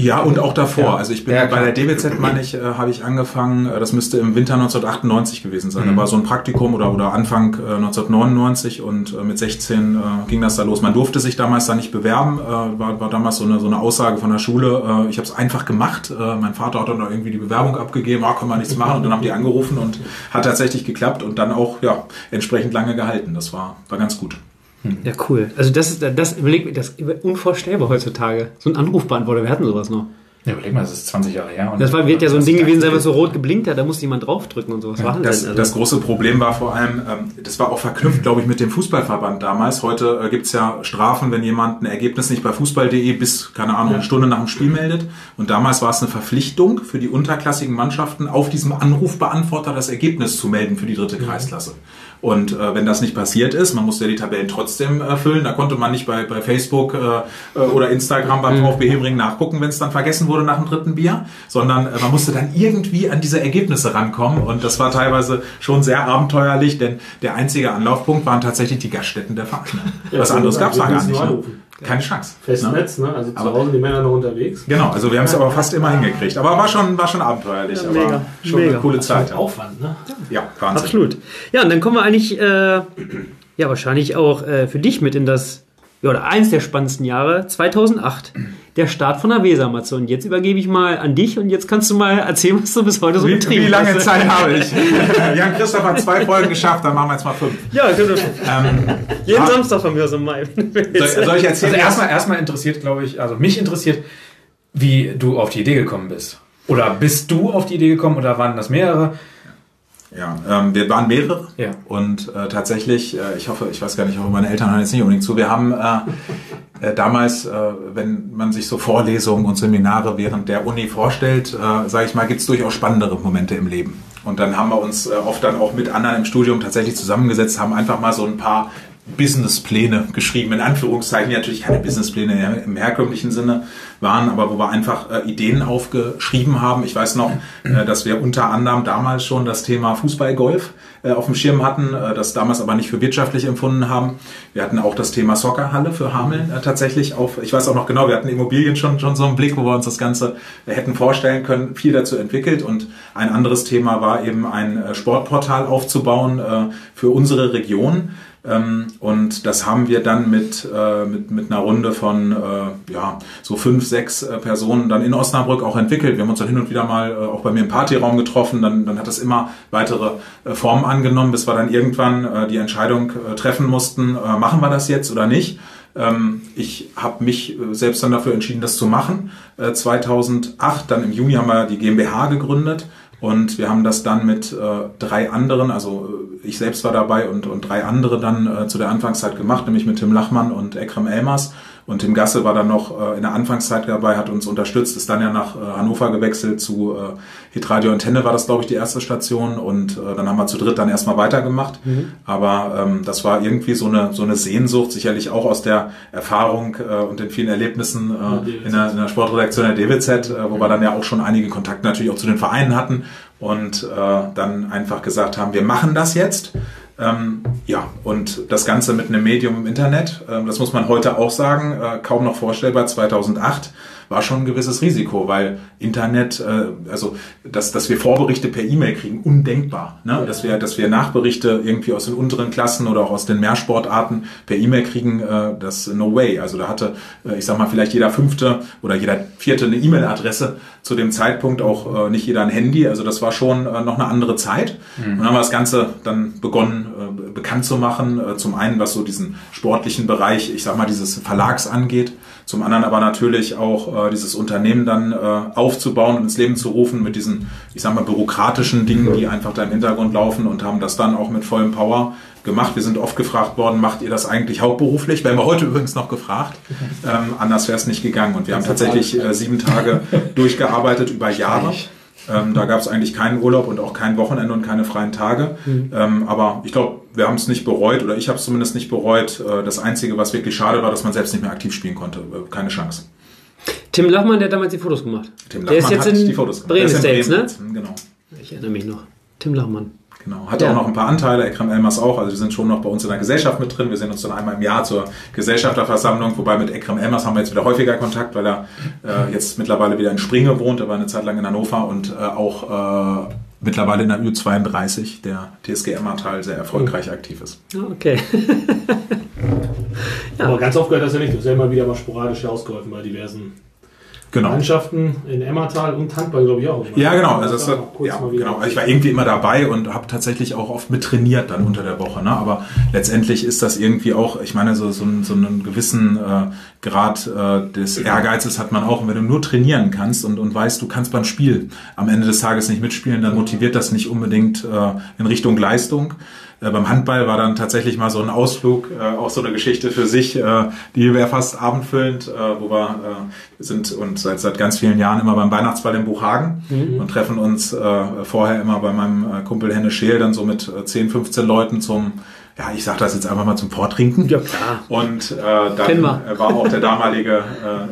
Ja, und auch davor. Ja. Also ich bin Ja, bei der DBZ, meine ich, äh, habe ich angefangen, äh, das müsste im Winter 1998 gewesen sein. Da war so ein Praktikum oder, oder Anfang äh, 1999 und äh, mit 16 äh, ging das da los. Man durfte sich damals da nicht bewerben, war, war damals so eine, so eine Aussage von der Schule. Ich habe es einfach gemacht. Mein Vater hat dann da irgendwie die Bewerbung abgegeben, ah, können wir nichts machen. Und dann haben die angerufen und hat tatsächlich geklappt und dann auch ja entsprechend lange gehalten. Das war, war ganz gut. Ja, cool. Also das ist das überleg das ist unvorstellbar heutzutage. So ein Anrufbeantworter, wir hatten sowas noch. Ja, überleg mal, das ist 20 Jahre her. Das war, wird ja so ein das Ding gewesen sein, was so rot geblinkt hat, da musste jemand draufdrücken und sowas. Wahnsinn. Das, also. das große Problem war vor allem, ähm, das war auch verknüpft, glaube ich, mit dem Fußballverband damals. Heute äh, gibt's ja Strafen, wenn jemand ein Ergebnis nicht bei fußball.de bis, keine Ahnung, eine Stunde nach dem Spiel meldet. Und damals war es eine Verpflichtung für die unterklassigen Mannschaften, auf diesem Anrufbeantworter das Ergebnis zu melden für die dritte Kreisklasse. Und äh, wenn das nicht passiert ist, man musste ja die Tabellen trotzdem erfüllen, da konnte man nicht bei, bei Facebook äh, äh, oder Instagram beim VfB Hebring nachgucken, wenn es dann vergessen wurde nach dem dritten Bier, sondern äh, man musste dann irgendwie an diese Ergebnisse rankommen und das war teilweise schon sehr abenteuerlich, denn der einzige Anlaufpunkt waren tatsächlich die Gaststätten der Vereine. Ja, Was anderes gab es da gar nicht. Ne? Keine Chance. Ne? Festnetz, ne? Also zu Aber- Hause die Männer noch unterwegs. Genau, also wir haben es aber fast immer hingekriegt. Aber war schon, war schon abenteuerlich. Ja, aber mega, schon mega. eine coole Zeit. Ja, Aufwand, ne? ja Wahnsinn. Absolut. Ja, und dann kommen wir eigentlich, äh, ja, wahrscheinlich auch äh, für dich mit in das, ja, oder eins der spannendsten Jahre, 2008. Der Start von der Wesermatze. Und jetzt übergebe ich mal an dich und jetzt kannst du mal erzählen, was du bis heute so Wie, betrieben wie lange hast. Zeit habe ich? Jan Christoph hat zwei Folgen geschafft, dann machen wir jetzt mal fünf. Ja, genau. Ähm, jeden ah, Samstag von mir aus im Mai. soll, soll ich erzählen? Also erstmal, erstmal interessiert, glaube ich, also mich interessiert, wie du auf die Idee gekommen bist. Oder bist du auf die Idee gekommen oder waren das mehrere? Ja, ähm, wir waren mehrere Ja. und äh, tatsächlich, äh, ich hoffe, ich weiß gar nicht, ich hoffe, meine Eltern hören jetzt nicht unbedingt zu. Wir haben äh, äh, damals, äh, wenn man sich so Vorlesungen und Seminare während der Uni vorstellt, äh, sage ich mal, gibt's durchaus spannendere Momente im Leben. Und dann haben wir uns äh, oft dann auch mit anderen im Studium tatsächlich zusammengesetzt, haben einfach mal so ein paar Businesspläne geschrieben, in Anführungszeichen, natürlich keine Businesspläne im herkömmlichen Sinne waren, aber wo wir einfach äh, Ideen aufgeschrieben haben. Ich weiß noch, äh, dass wir unter anderem damals schon das Thema Fußball-Golf äh, auf dem Schirm hatten, äh, das damals aber nicht für wirtschaftlich empfunden haben. Wir hatten auch das Thema Soccerhalle für Hameln äh, tatsächlich auf, ich weiß auch noch genau, wir hatten Immobilien schon, schon so einen Blick, wo wir uns das Ganze äh, hätten vorstellen können, viel dazu entwickelt und ein anderes Thema war eben ein äh, Sportportal aufzubauen äh, für unsere Region. Ähm, und das haben wir dann mit, äh, mit, mit einer Runde von äh, ja, so fünf, sechs äh, Personen dann in Osnabrück auch entwickelt. Wir haben uns dann hin und wieder mal auch bei mir im Partyraum getroffen. Dann, dann hat das immer weitere Formen angenommen, bis wir dann irgendwann die Entscheidung treffen mussten, machen wir das jetzt oder nicht. Ähm, ich habe mich selbst dann dafür entschieden, das zu machen. Äh, 2008, dann im Juni haben wir die GmbH gegründet. Und wir haben das dann mit äh, drei anderen, also äh, ich selbst war dabei und, und drei andere dann äh, zu der Anfangszeit gemacht, nämlich mit Tim Lachmann und Ekrem Elmers. Und Tim Gasse war dann noch äh, in der Anfangszeit dabei, hat uns unterstützt, ist dann ja nach äh, Hannover gewechselt zu äh, Hitradio Antenne war das, glaube ich, die erste Station. Und äh, dann haben wir zu dritt dann erstmal weitergemacht. Aber ähm, das war irgendwie so eine, so eine Sehnsucht, sicherlich auch aus der Erfahrung äh, und den vielen Erlebnissen äh, in, der, in der Sportredaktion der DWZ, äh, wo wir dann ja auch schon einige Kontakte natürlich auch zu den Vereinen hatten und äh, dann einfach gesagt haben, wir machen das jetzt. Ähm, ja, und das Ganze mit einem Medium im Internet, ähm, das muss man heute auch sagen, äh, kaum noch vorstellbar, 2008 war schon ein gewisses Risiko, weil Internet, äh, also dass, dass wir Vorberichte per E-Mail kriegen, undenkbar. Ne? Dass, wir, dass wir Nachberichte irgendwie aus den unteren Klassen oder auch aus den Mehrsportarten per E-Mail kriegen, äh, das no way. Also da hatte, äh, ich sag mal, vielleicht jeder fünfte oder jeder vierte eine E-Mail-Adresse zu dem Zeitpunkt, auch äh, nicht jeder ein Handy. Also das war schon äh, noch eine andere Zeit. Und dann haben wir das Ganze dann begonnen, äh, bekannt zu machen. Äh, zum einen, was so diesen sportlichen Bereich, ich sag mal, dieses Verlags angeht. Zum anderen aber natürlich auch äh, dieses Unternehmen dann äh, aufzubauen und ins Leben zu rufen mit diesen, ich sag mal, bürokratischen Dingen, die einfach da im Hintergrund laufen und haben das dann auch mit vollem Power gemacht. Wir sind oft gefragt worden, macht ihr das eigentlich hauptberuflich? Werden wir heute übrigens noch gefragt. Ähm, anders wäre es nicht gegangen. Und wir haben tatsächlich äh, sieben Tage durchgearbeitet über Jahre. Ähm, da gab es eigentlich keinen Urlaub und auch kein Wochenende und keine freien Tage. Ähm, aber ich glaube, wir haben es nicht bereut oder ich habe es zumindest nicht bereut. Äh, das Einzige, was wirklich schade war, dass man selbst nicht mehr aktiv spielen konnte. Äh, keine Chance. Tim Lachmann, der hat damals die Fotos gemacht. Tim der ist Lachmann jetzt hat in die Fotos gemacht. Bremen ist in ne? Bremen jetzt, Genau. Ich erinnere mich noch. Tim Lachmann. Genau. Hat Ja. auch noch ein paar Anteile, Ekrem Elmas auch. Also die sind schon noch bei uns in der Gesellschaft mit drin. Wir sehen uns dann einmal im Jahr zur Gesellschafterversammlung, wobei mit Ekrem Elmas haben wir jetzt wieder häufiger Kontakt, weil er äh, jetzt mittlerweile wieder in Springe wohnt. Er war eine Zeit lang in Hannover und äh, auch äh, mittlerweile in der Ü32, der TSG Emmertal, sehr erfolgreich aktiv ist. Ja, Okay. Aber ganz oft gehört das ja nicht. Du hast ja immer wieder mal sporadisch ausgeholfen bei diversen Genau. Mannschaften in Emmertal und Handball, glaube ich, auch. Ja, genau. Also das war ja, genau. Also ich war irgendwie immer dabei und habe tatsächlich auch oft mit trainiert dann unter der Woche. Ne? Aber letztendlich ist das irgendwie auch, ich meine, so, so, einen- so einen gewissen äh, Grad äh, des Ehrgeizes hat man auch. Und wenn du nur trainieren kannst und, und weißt, du kannst beim Spiel am Ende des Tages nicht mitspielen, dann motiviert das nicht unbedingt äh, in Richtung Leistung. Äh, beim Handball war dann tatsächlich mal so ein Ausflug, äh, auch so eine Geschichte für sich, äh, die wäre fast abendfüllend, äh, wo wir äh, sind und seit, seit ganz vielen Jahren immer beim Weihnachtsball in Buchhagen und treffen uns äh, vorher immer bei meinem äh, Kumpel Henne Scheel dann so mit äh, 10, 15 Leuten zum, ja, ich sag das jetzt einfach mal zum Vortrinken. Ja, klar. Und äh, dann war auch der damalige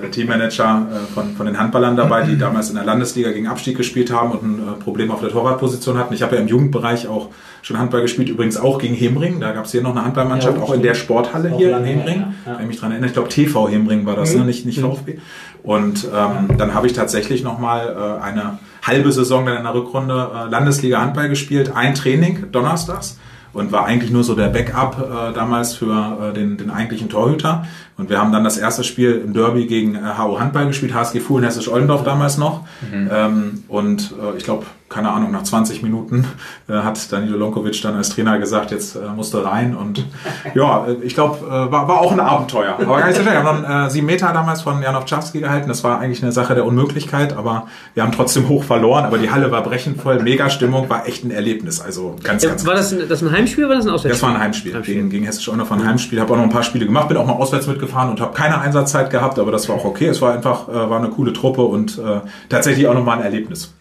äh, Teammanager äh, von, von den Handballern dabei, die damals in der Landesliga gegen Abstieg gespielt haben und ein äh, Problem auf der Torwartposition hatten. Ich habe ja im Jugendbereich auch schon Handball gespielt, übrigens auch gegen Hemring. Da gab es hier noch eine Handballmannschaft, Ja, auch in der Sporthalle hier in Hemring. ja. Ja. Kann ich mich dran erinnern. Ich glaube TV Hemring war das, ne? nicht, nicht VfB. Und ähm, dann habe ich tatsächlich nochmal äh, eine halbe Saison dann in der Rückrunde äh, Landesliga Handball gespielt, ein Training donnerstags und war eigentlich nur so der Backup äh, damals für äh, den, den eigentlichen Torhüter. Und wir haben dann das erste Spiel im Derby gegen äh, HO Handball gespielt, HSG Fuhlen, Hessisch Oldendorf damals noch. Ähm, und äh, ich glaube, keine Ahnung, nach 20 Minuten äh, hat Danilo Lonkovic dann als Trainer gesagt, jetzt äh, musste rein. Und ja, äh, ich glaube, äh, war, war auch ein Abenteuer. Aber gar nicht so schlecht. Wir haben dann äh, sieben Meter damals von Janowczawski gehalten. Das war eigentlich eine Sache der Unmöglichkeit, aber wir haben trotzdem hoch verloren. Aber die Halle war brechend voll, mega Stimmung, war echt ein Erlebnis. Also ganz, ganz Ja, war das ein, das ein Heimspiel oder war das ein Auswärtsspiel? das war ein Heimspiel, Gegen, gegen Hessisch Oldendorf war ein Heimspiel. Habe auch noch ein paar Spiele gemacht, bin auch mal auswärts mitgefahren und habe keine Einsatzzeit gehabt, aber das war auch okay. Es war einfach äh, war eine coole Truppe und äh, tatsächlich auch nochmal ein Erlebnis.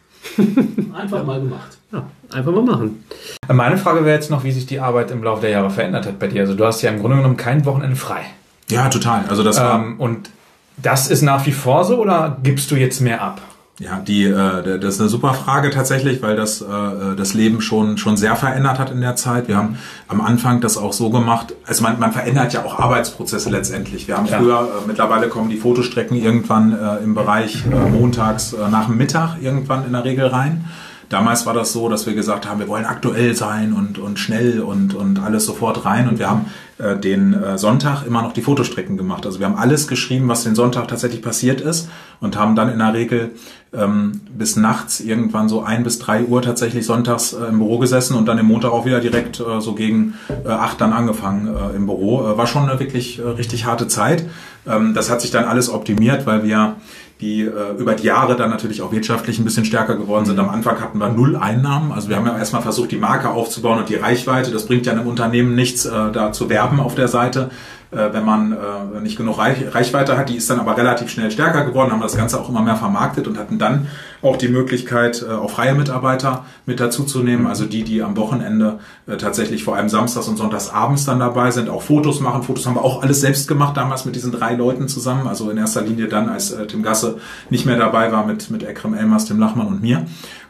Einfach mal gemacht. Ja, einfach mal machen. Meine Frage wäre jetzt noch, wie sich die Arbeit im Laufe der Jahre verändert hat bei dir. Also du hast ja im Grunde genommen kein Wochenende frei. Ja, total. Also das war Ähm, und das ist nach wie vor so oder gibst du jetzt mehr ab? Ja, die, äh, das ist eine super Frage tatsächlich, weil das äh, das Leben schon schon sehr verändert hat in der Zeit. Wir haben am Anfang das auch so gemacht, also man, man verändert ja auch Arbeitsprozesse letztendlich. Wir haben Ja. früher, äh, mittlerweile kommen die Fotostrecken irgendwann äh, im Bereich äh, montags äh, nach dem Mittag irgendwann in der Regel rein. Damals war das so, dass wir gesagt haben, wir wollen aktuell sein und, und schnell und, und alles sofort rein. Und wir haben äh, den äh, Sonntag immer noch die Fotostrecken gemacht. Also wir haben alles geschrieben, was den Sonntag tatsächlich passiert ist und haben dann in der Regel ähm, bis nachts irgendwann so ein bis drei Uhr tatsächlich sonntags äh, im Büro gesessen und dann im Montag auch wieder direkt äh, so gegen äh, acht dann angefangen äh, im Büro. Äh, war schon eine wirklich äh, richtig harte Zeit. Ähm, das hat sich dann alles optimiert, weil wir die äh, über die Jahre dann natürlich auch wirtschaftlich ein bisschen stärker geworden sind. Am Anfang hatten wir null Einnahmen. Also wir haben ja erstmal versucht, die Marke aufzubauen und die Reichweite. Das bringt ja einem Unternehmen nichts, äh, da zu werben auf der Seite, äh, wenn man äh, nicht genug Reich Reichweite hat. Die ist dann aber relativ schnell stärker geworden, haben das Ganze auch immer mehr vermarktet und hatten dann auch die Möglichkeit, äh, auch freie Mitarbeiter mit dazuzunehmen. Also die, die am Wochenende äh, tatsächlich vor allem samstags und sonntags abends dann dabei sind, auch Fotos machen. Fotos haben wir auch alles selbst gemacht, damals mit diesen drei Leuten zusammen. Also in erster Linie dann, als äh, Tim Gasse nicht mehr dabei war, mit, mit Ekrem Elmas, Tim Lachmann und mir.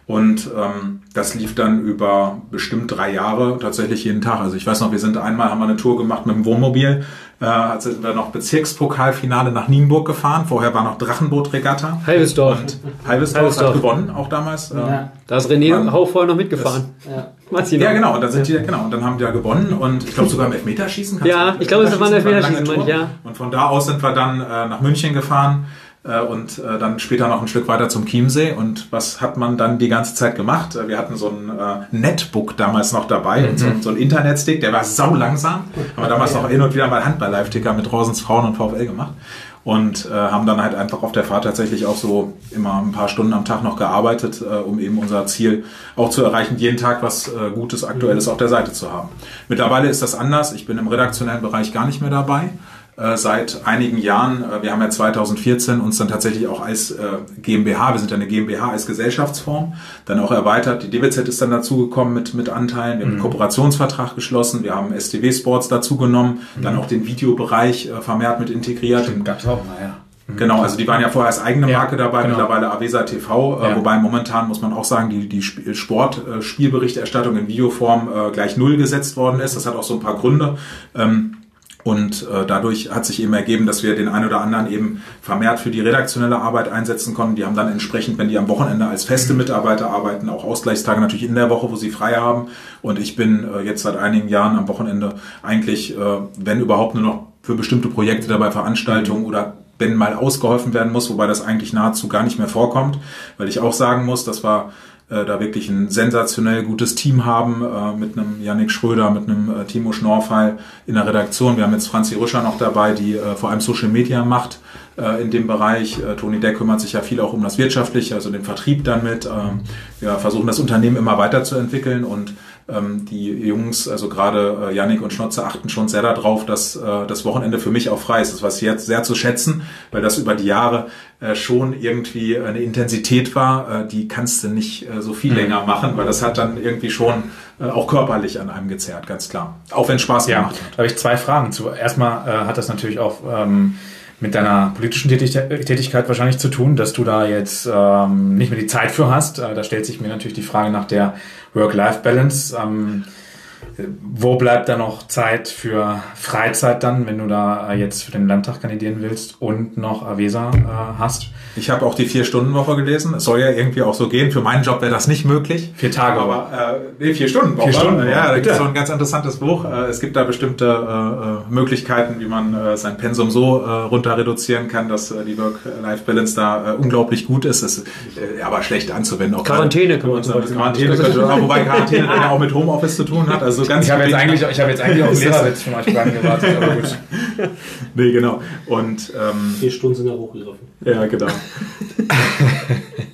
Und ähm, das lief dann über bestimmt drei Jahre, tatsächlich jeden Tag. Also ich weiß noch, wir sind einmal, haben wir eine Tour gemacht mit dem Wohnmobil, äh, sind wir noch Bezirkspokalfinale nach Nienburg gefahren. Vorher war noch Drachenbootregatta. Halbesdorf. Und Halbesdorf, Halbesdorf. hat gewonnen, auch damals. äh, Ja. Da ist René. Hauch vorher noch mitgefahren. Ja. Ich Ja, noch. genau, und dann sind die, genau, und dann haben die ja gewonnen und ich glaube sogar im Elfmeterschießen. Ja, ich glaube, es war ein Elfmeterschießen, meine ich, ja. Und von da aus sind wir dann äh, nach München gefahren und äh, dann später noch ein Stück weiter zum Chiemsee. Und was hat man dann die ganze Zeit gemacht? Äh, Wir hatten so ein äh, Netbook damals noch dabei und so, so ein Internetstick, der war sau langsam. Haben wir damals noch hin und wieder mal Handball-Live-Ticker mit Rosens Frauen und VfL gemacht. Und äh, haben dann halt einfach auf der Fahrt tatsächlich auch so immer ein paar Stunden am Tag noch gearbeitet, äh, um eben unser Ziel auch zu erreichen, jeden Tag was äh, Gutes, Aktuelles auf der Seite zu haben. Mittlerweile ist das anders. Ich bin im redaktionellen Bereich gar nicht mehr dabei. Äh, seit einigen Jahren, äh, wir haben ja 2014 uns dann tatsächlich auch als äh, GmbH, wir sind ja eine GmbH als Gesellschaftsform, dann auch erweitert. Die DBZ ist dann dazugekommen mit, mit Anteilen. Wir haben einen Kooperationsvertrag geschlossen. Wir haben STW Sports dazugenommen, dann auch den Videobereich vermehrt mit integriert. Gab's auch mal, ja. Genau, also die waren ja vorher als eigene Ja, Marke dabei, genau. mittlerweile Avesa TV, Ja. wobei momentan muss man auch sagen, die, die Sp- Sport-Spielberichterstattung in Videoform gleich null gesetzt worden ist. Das hat auch so ein paar Gründe. Ähm, und äh, dadurch hat sich eben ergeben, dass wir den einen oder anderen eben vermehrt für die redaktionelle Arbeit einsetzen konnten. Die haben dann entsprechend, wenn die am Wochenende als feste Mitarbeiter arbeiten, auch Ausgleichstage natürlich in der Woche, wo sie frei haben. Und ich bin äh, jetzt seit einigen Jahren am Wochenende eigentlich, äh, wenn überhaupt nur noch für bestimmte Projekte dabei, Veranstaltungen oder wenn mal ausgeholfen werden muss, wobei das eigentlich nahezu gar nicht mehr vorkommt, weil ich auch sagen muss, dass wir äh, da wirklich ein sensationell gutes Team haben äh, mit einem Yannick Schröder, mit einem äh, Timo Schnorfall in der Redaktion. Wir haben jetzt Franzi Rüscher noch dabei, die äh, vor allem Social Media macht äh, in dem Bereich. Äh, Toni Deck kümmert sich ja viel auch um das Wirtschaftliche, also den Vertrieb dann mit. Ähm, wir versuchen das Unternehmen immer weiterzuentwickeln und ähm, die Jungs, also gerade äh, Yannick und Schnotze, achten schon sehr darauf, dass äh, das Wochenende für mich auch frei ist. Das ich jetzt sehr zu schätzen, weil das über die Jahre äh, schon irgendwie eine Intensität war, äh, die kannst du nicht äh, so viel länger machen, weil das hat dann irgendwie schon äh, auch körperlich an einem gezerrt, ganz klar. Auch wenn es Spaß Ja, gemacht da habe ich zwei Fragen zu. Erstmal äh, hat das natürlich auch ähm, mit deiner politischen Tätig Tätigkeit wahrscheinlich zu tun, dass du da jetzt ähm, nicht mehr die Zeit für hast. Äh, da stellt sich mir natürlich die Frage nach der Work-Life-Balance. Ähm, wo bleibt da noch Zeit für Freizeit dann, wenn du da äh, jetzt für den Landtag kandidieren willst und noch Avesa äh, hast? Ich habe auch die Vier-Stunden-Woche gelesen. Es soll ja irgendwie auch so gehen. Für meinen Job wäre das nicht möglich. Vier Tage Aber äh, nee, vier Stunden. Vier Stunden, Ja, da gibt es so ein ganz interessantes Buch. Äh, es gibt da bestimmte äh, Möglichkeiten, wie man äh, sein Pensum so äh, runter reduzieren kann, dass äh, die Work-Life-Balance da äh, unglaublich gut ist. Es ist äh, aber schlecht anzuwenden. Auch Quarantäne kann man zum Beispiel Quarantäne könnte, wobei Quarantäne dann ja auch mit Homeoffice zu tun hat. Also ganz Ich habe jetzt eigentlich, ich habe jetzt eigentlich auf einen Lehrerwitz von euch beiden gewartet, aber gut. Nee, genau. Und ähm, Vier Stunden sind ja hochgegriffen. Ja, genau.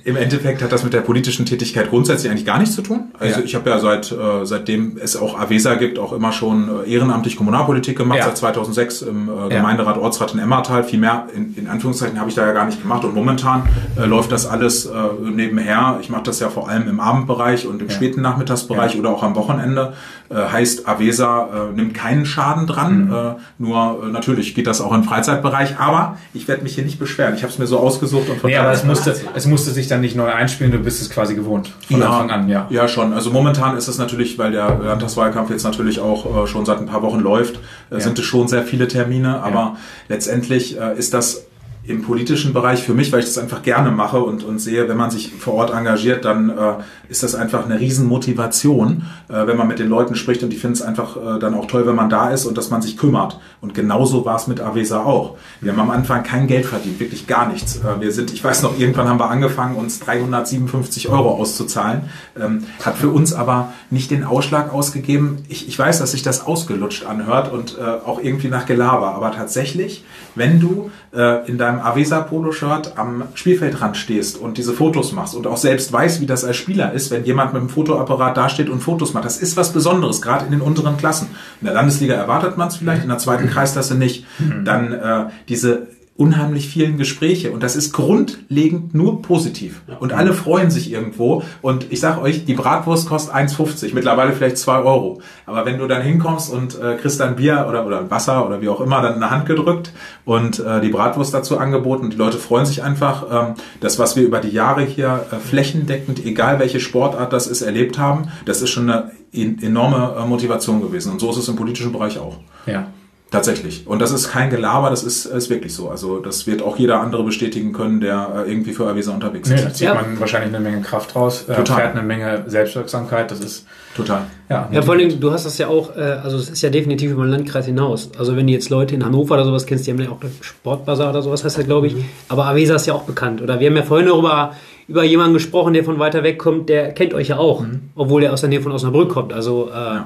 Im Endeffekt hat das mit der politischen Tätigkeit grundsätzlich eigentlich gar nichts zu tun. Also Ja. ich habe ja seit äh, seitdem es auch Avesa gibt, auch immer schon äh, ehrenamtlich Kommunalpolitik gemacht, Ja. seit 2006 im äh. Gemeinderat Ortsrat in Emmertal. Viel mehr in, in Anführungszeichen habe ich da ja gar nicht gemacht und momentan äh, läuft das alles äh, nebenher. Ich mache das ja vor allem im Abendbereich und im späten Nachmittagsbereich oder auch am Wochenende. Äh, heißt, Avesa nimmt keinen Schaden dran. Mhm. Nur natürlich geht das auch im Freizeitbereich. Aber ich werde mich hier nicht beschweren. Ich habe es mir so ausgesucht und von Nee, aber es musste, es musste sich dann nicht neu einspielen, du bist es quasi gewohnt. Von Anfang an, ja. Ja, schon. Also momentan ist es natürlich, weil der Landtagswahlkampf jetzt natürlich auch äh, schon seit ein paar Wochen läuft, äh, Ja. sind es schon sehr viele Termine. Aber letztendlich äh, ist das im politischen Bereich für mich, weil ich das einfach gerne mache und, und sehe, wenn man sich vor Ort engagiert, dann äh, ist das einfach eine Riesenmotivation, äh, wenn man mit den Leuten spricht und die finden es einfach äh, dann auch toll, wenn man da ist und dass man sich kümmert. Und genauso war es mit Avesa auch. Wir haben am Anfang kein Geld verdient, wirklich gar nichts. Äh, wir sind, ich weiß noch, irgendwann haben wir angefangen, uns 357 Euro auszuzahlen. Ähm, hat für uns aber nicht den Ausschlag ausgegeben. Ich, ich weiß, dass sich das ausgelutscht anhört und äh, auch irgendwie nach Gelaber. Aber tatsächlich, wenn du äh, in deinem Avesa Poloshirt am Spielfeldrand stehst und diese Fotos machst und auch selbst weißt, wie das als Spieler ist, wenn jemand mit dem Fotoapparat dasteht und Fotos macht, das ist was Besonderes, gerade in den unteren Klassen. In der Landesliga erwartet man es vielleicht, in der zweiten Kreisklasse nicht. Dann äh, diese unheimlich vielen Gespräche. Und das ist grundlegend nur positiv. Und alle freuen sich irgendwo. Und ich sag euch, die Bratwurst kostet 1,50, mittlerweile vielleicht 2 Euro, aber wenn du dann hinkommst und äh, kriegst dann Bier oder, oder Wasser oder wie auch immer dann in der Hand gedrückt und äh, die Bratwurst dazu angeboten, die Leute freuen sich einfach, ähm, das was wir über die Jahre hier äh, flächendeckend, egal welche Sportart das ist, erlebt haben, das ist schon eine en- enorme äh, Motivation gewesen. Und so ist es im politischen Bereich auch. Ja. Tatsächlich. Und das ist kein Gelaber, das ist, ist wirklich so. Also das wird auch jeder andere bestätigen können, der äh, irgendwie für Avisa unterwegs Nee, ist. da zieht Ja. man wahrscheinlich eine Menge Kraft raus, äh, Total. fährt eine Menge Selbstwirksamkeit, das ist, Total. ja. Ja, vor allem, du hast das ja auch, äh, also es ist ja definitiv über den Landkreis hinaus. Also wenn du jetzt Leute in Hannover oder sowas kennst, die haben ja auch Sportbazar oder sowas heißt das, glaube ich. Aber Avesa ist ja auch bekannt. Oder wir haben ja vorhin darüber über jemanden gesprochen, der von weiter weg kommt, der kennt euch ja auch, obwohl der aus der Nähe von Osnabrück kommt. Also äh,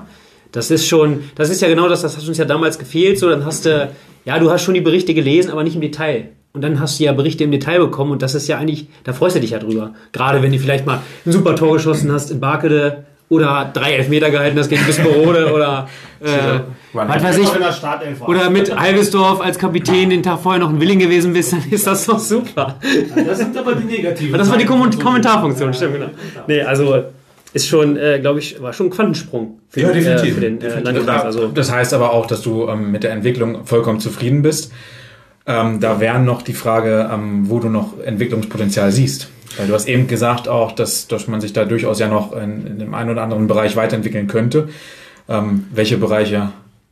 das ist schon, das ist ja genau das, das hat uns ja damals gefehlt. So, dann hast du, ja, du hast schon die Berichte gelesen, aber nicht im Detail. Und dann hast du ja Berichte im Detail bekommen und das ist ja eigentlich, da freust du dich ja drüber. Gerade wenn du vielleicht mal ein super Tor geschossen hast in Barkede oder drei Elfmeter gehalten hast gegen Bisperode oder äh, was weiß ich, oder mit Alvesdorf als Kapitän den Tag vorher noch ein Willing gewesen bist, dann ist das doch super. Das sind aber die negativen. Das war die Kommentarfunktion, stimmt, genau. Nee, also ist schon, äh, glaube ich, war schon ein Quantensprung für, Ja, den, äh, definitiv. für den äh, Definitiv. Landkreis. Also, Das heißt aber auch, dass du ähm, mit der Entwicklung vollkommen zufrieden bist. Ähm, da wäre noch die Frage, ähm, wo du noch Entwicklungspotenzial siehst. Weil du hast eben gesagt auch, dass, dass man sich da durchaus ja noch in, in dem einen oder anderen Bereich weiterentwickeln könnte. Ähm, welche Bereiche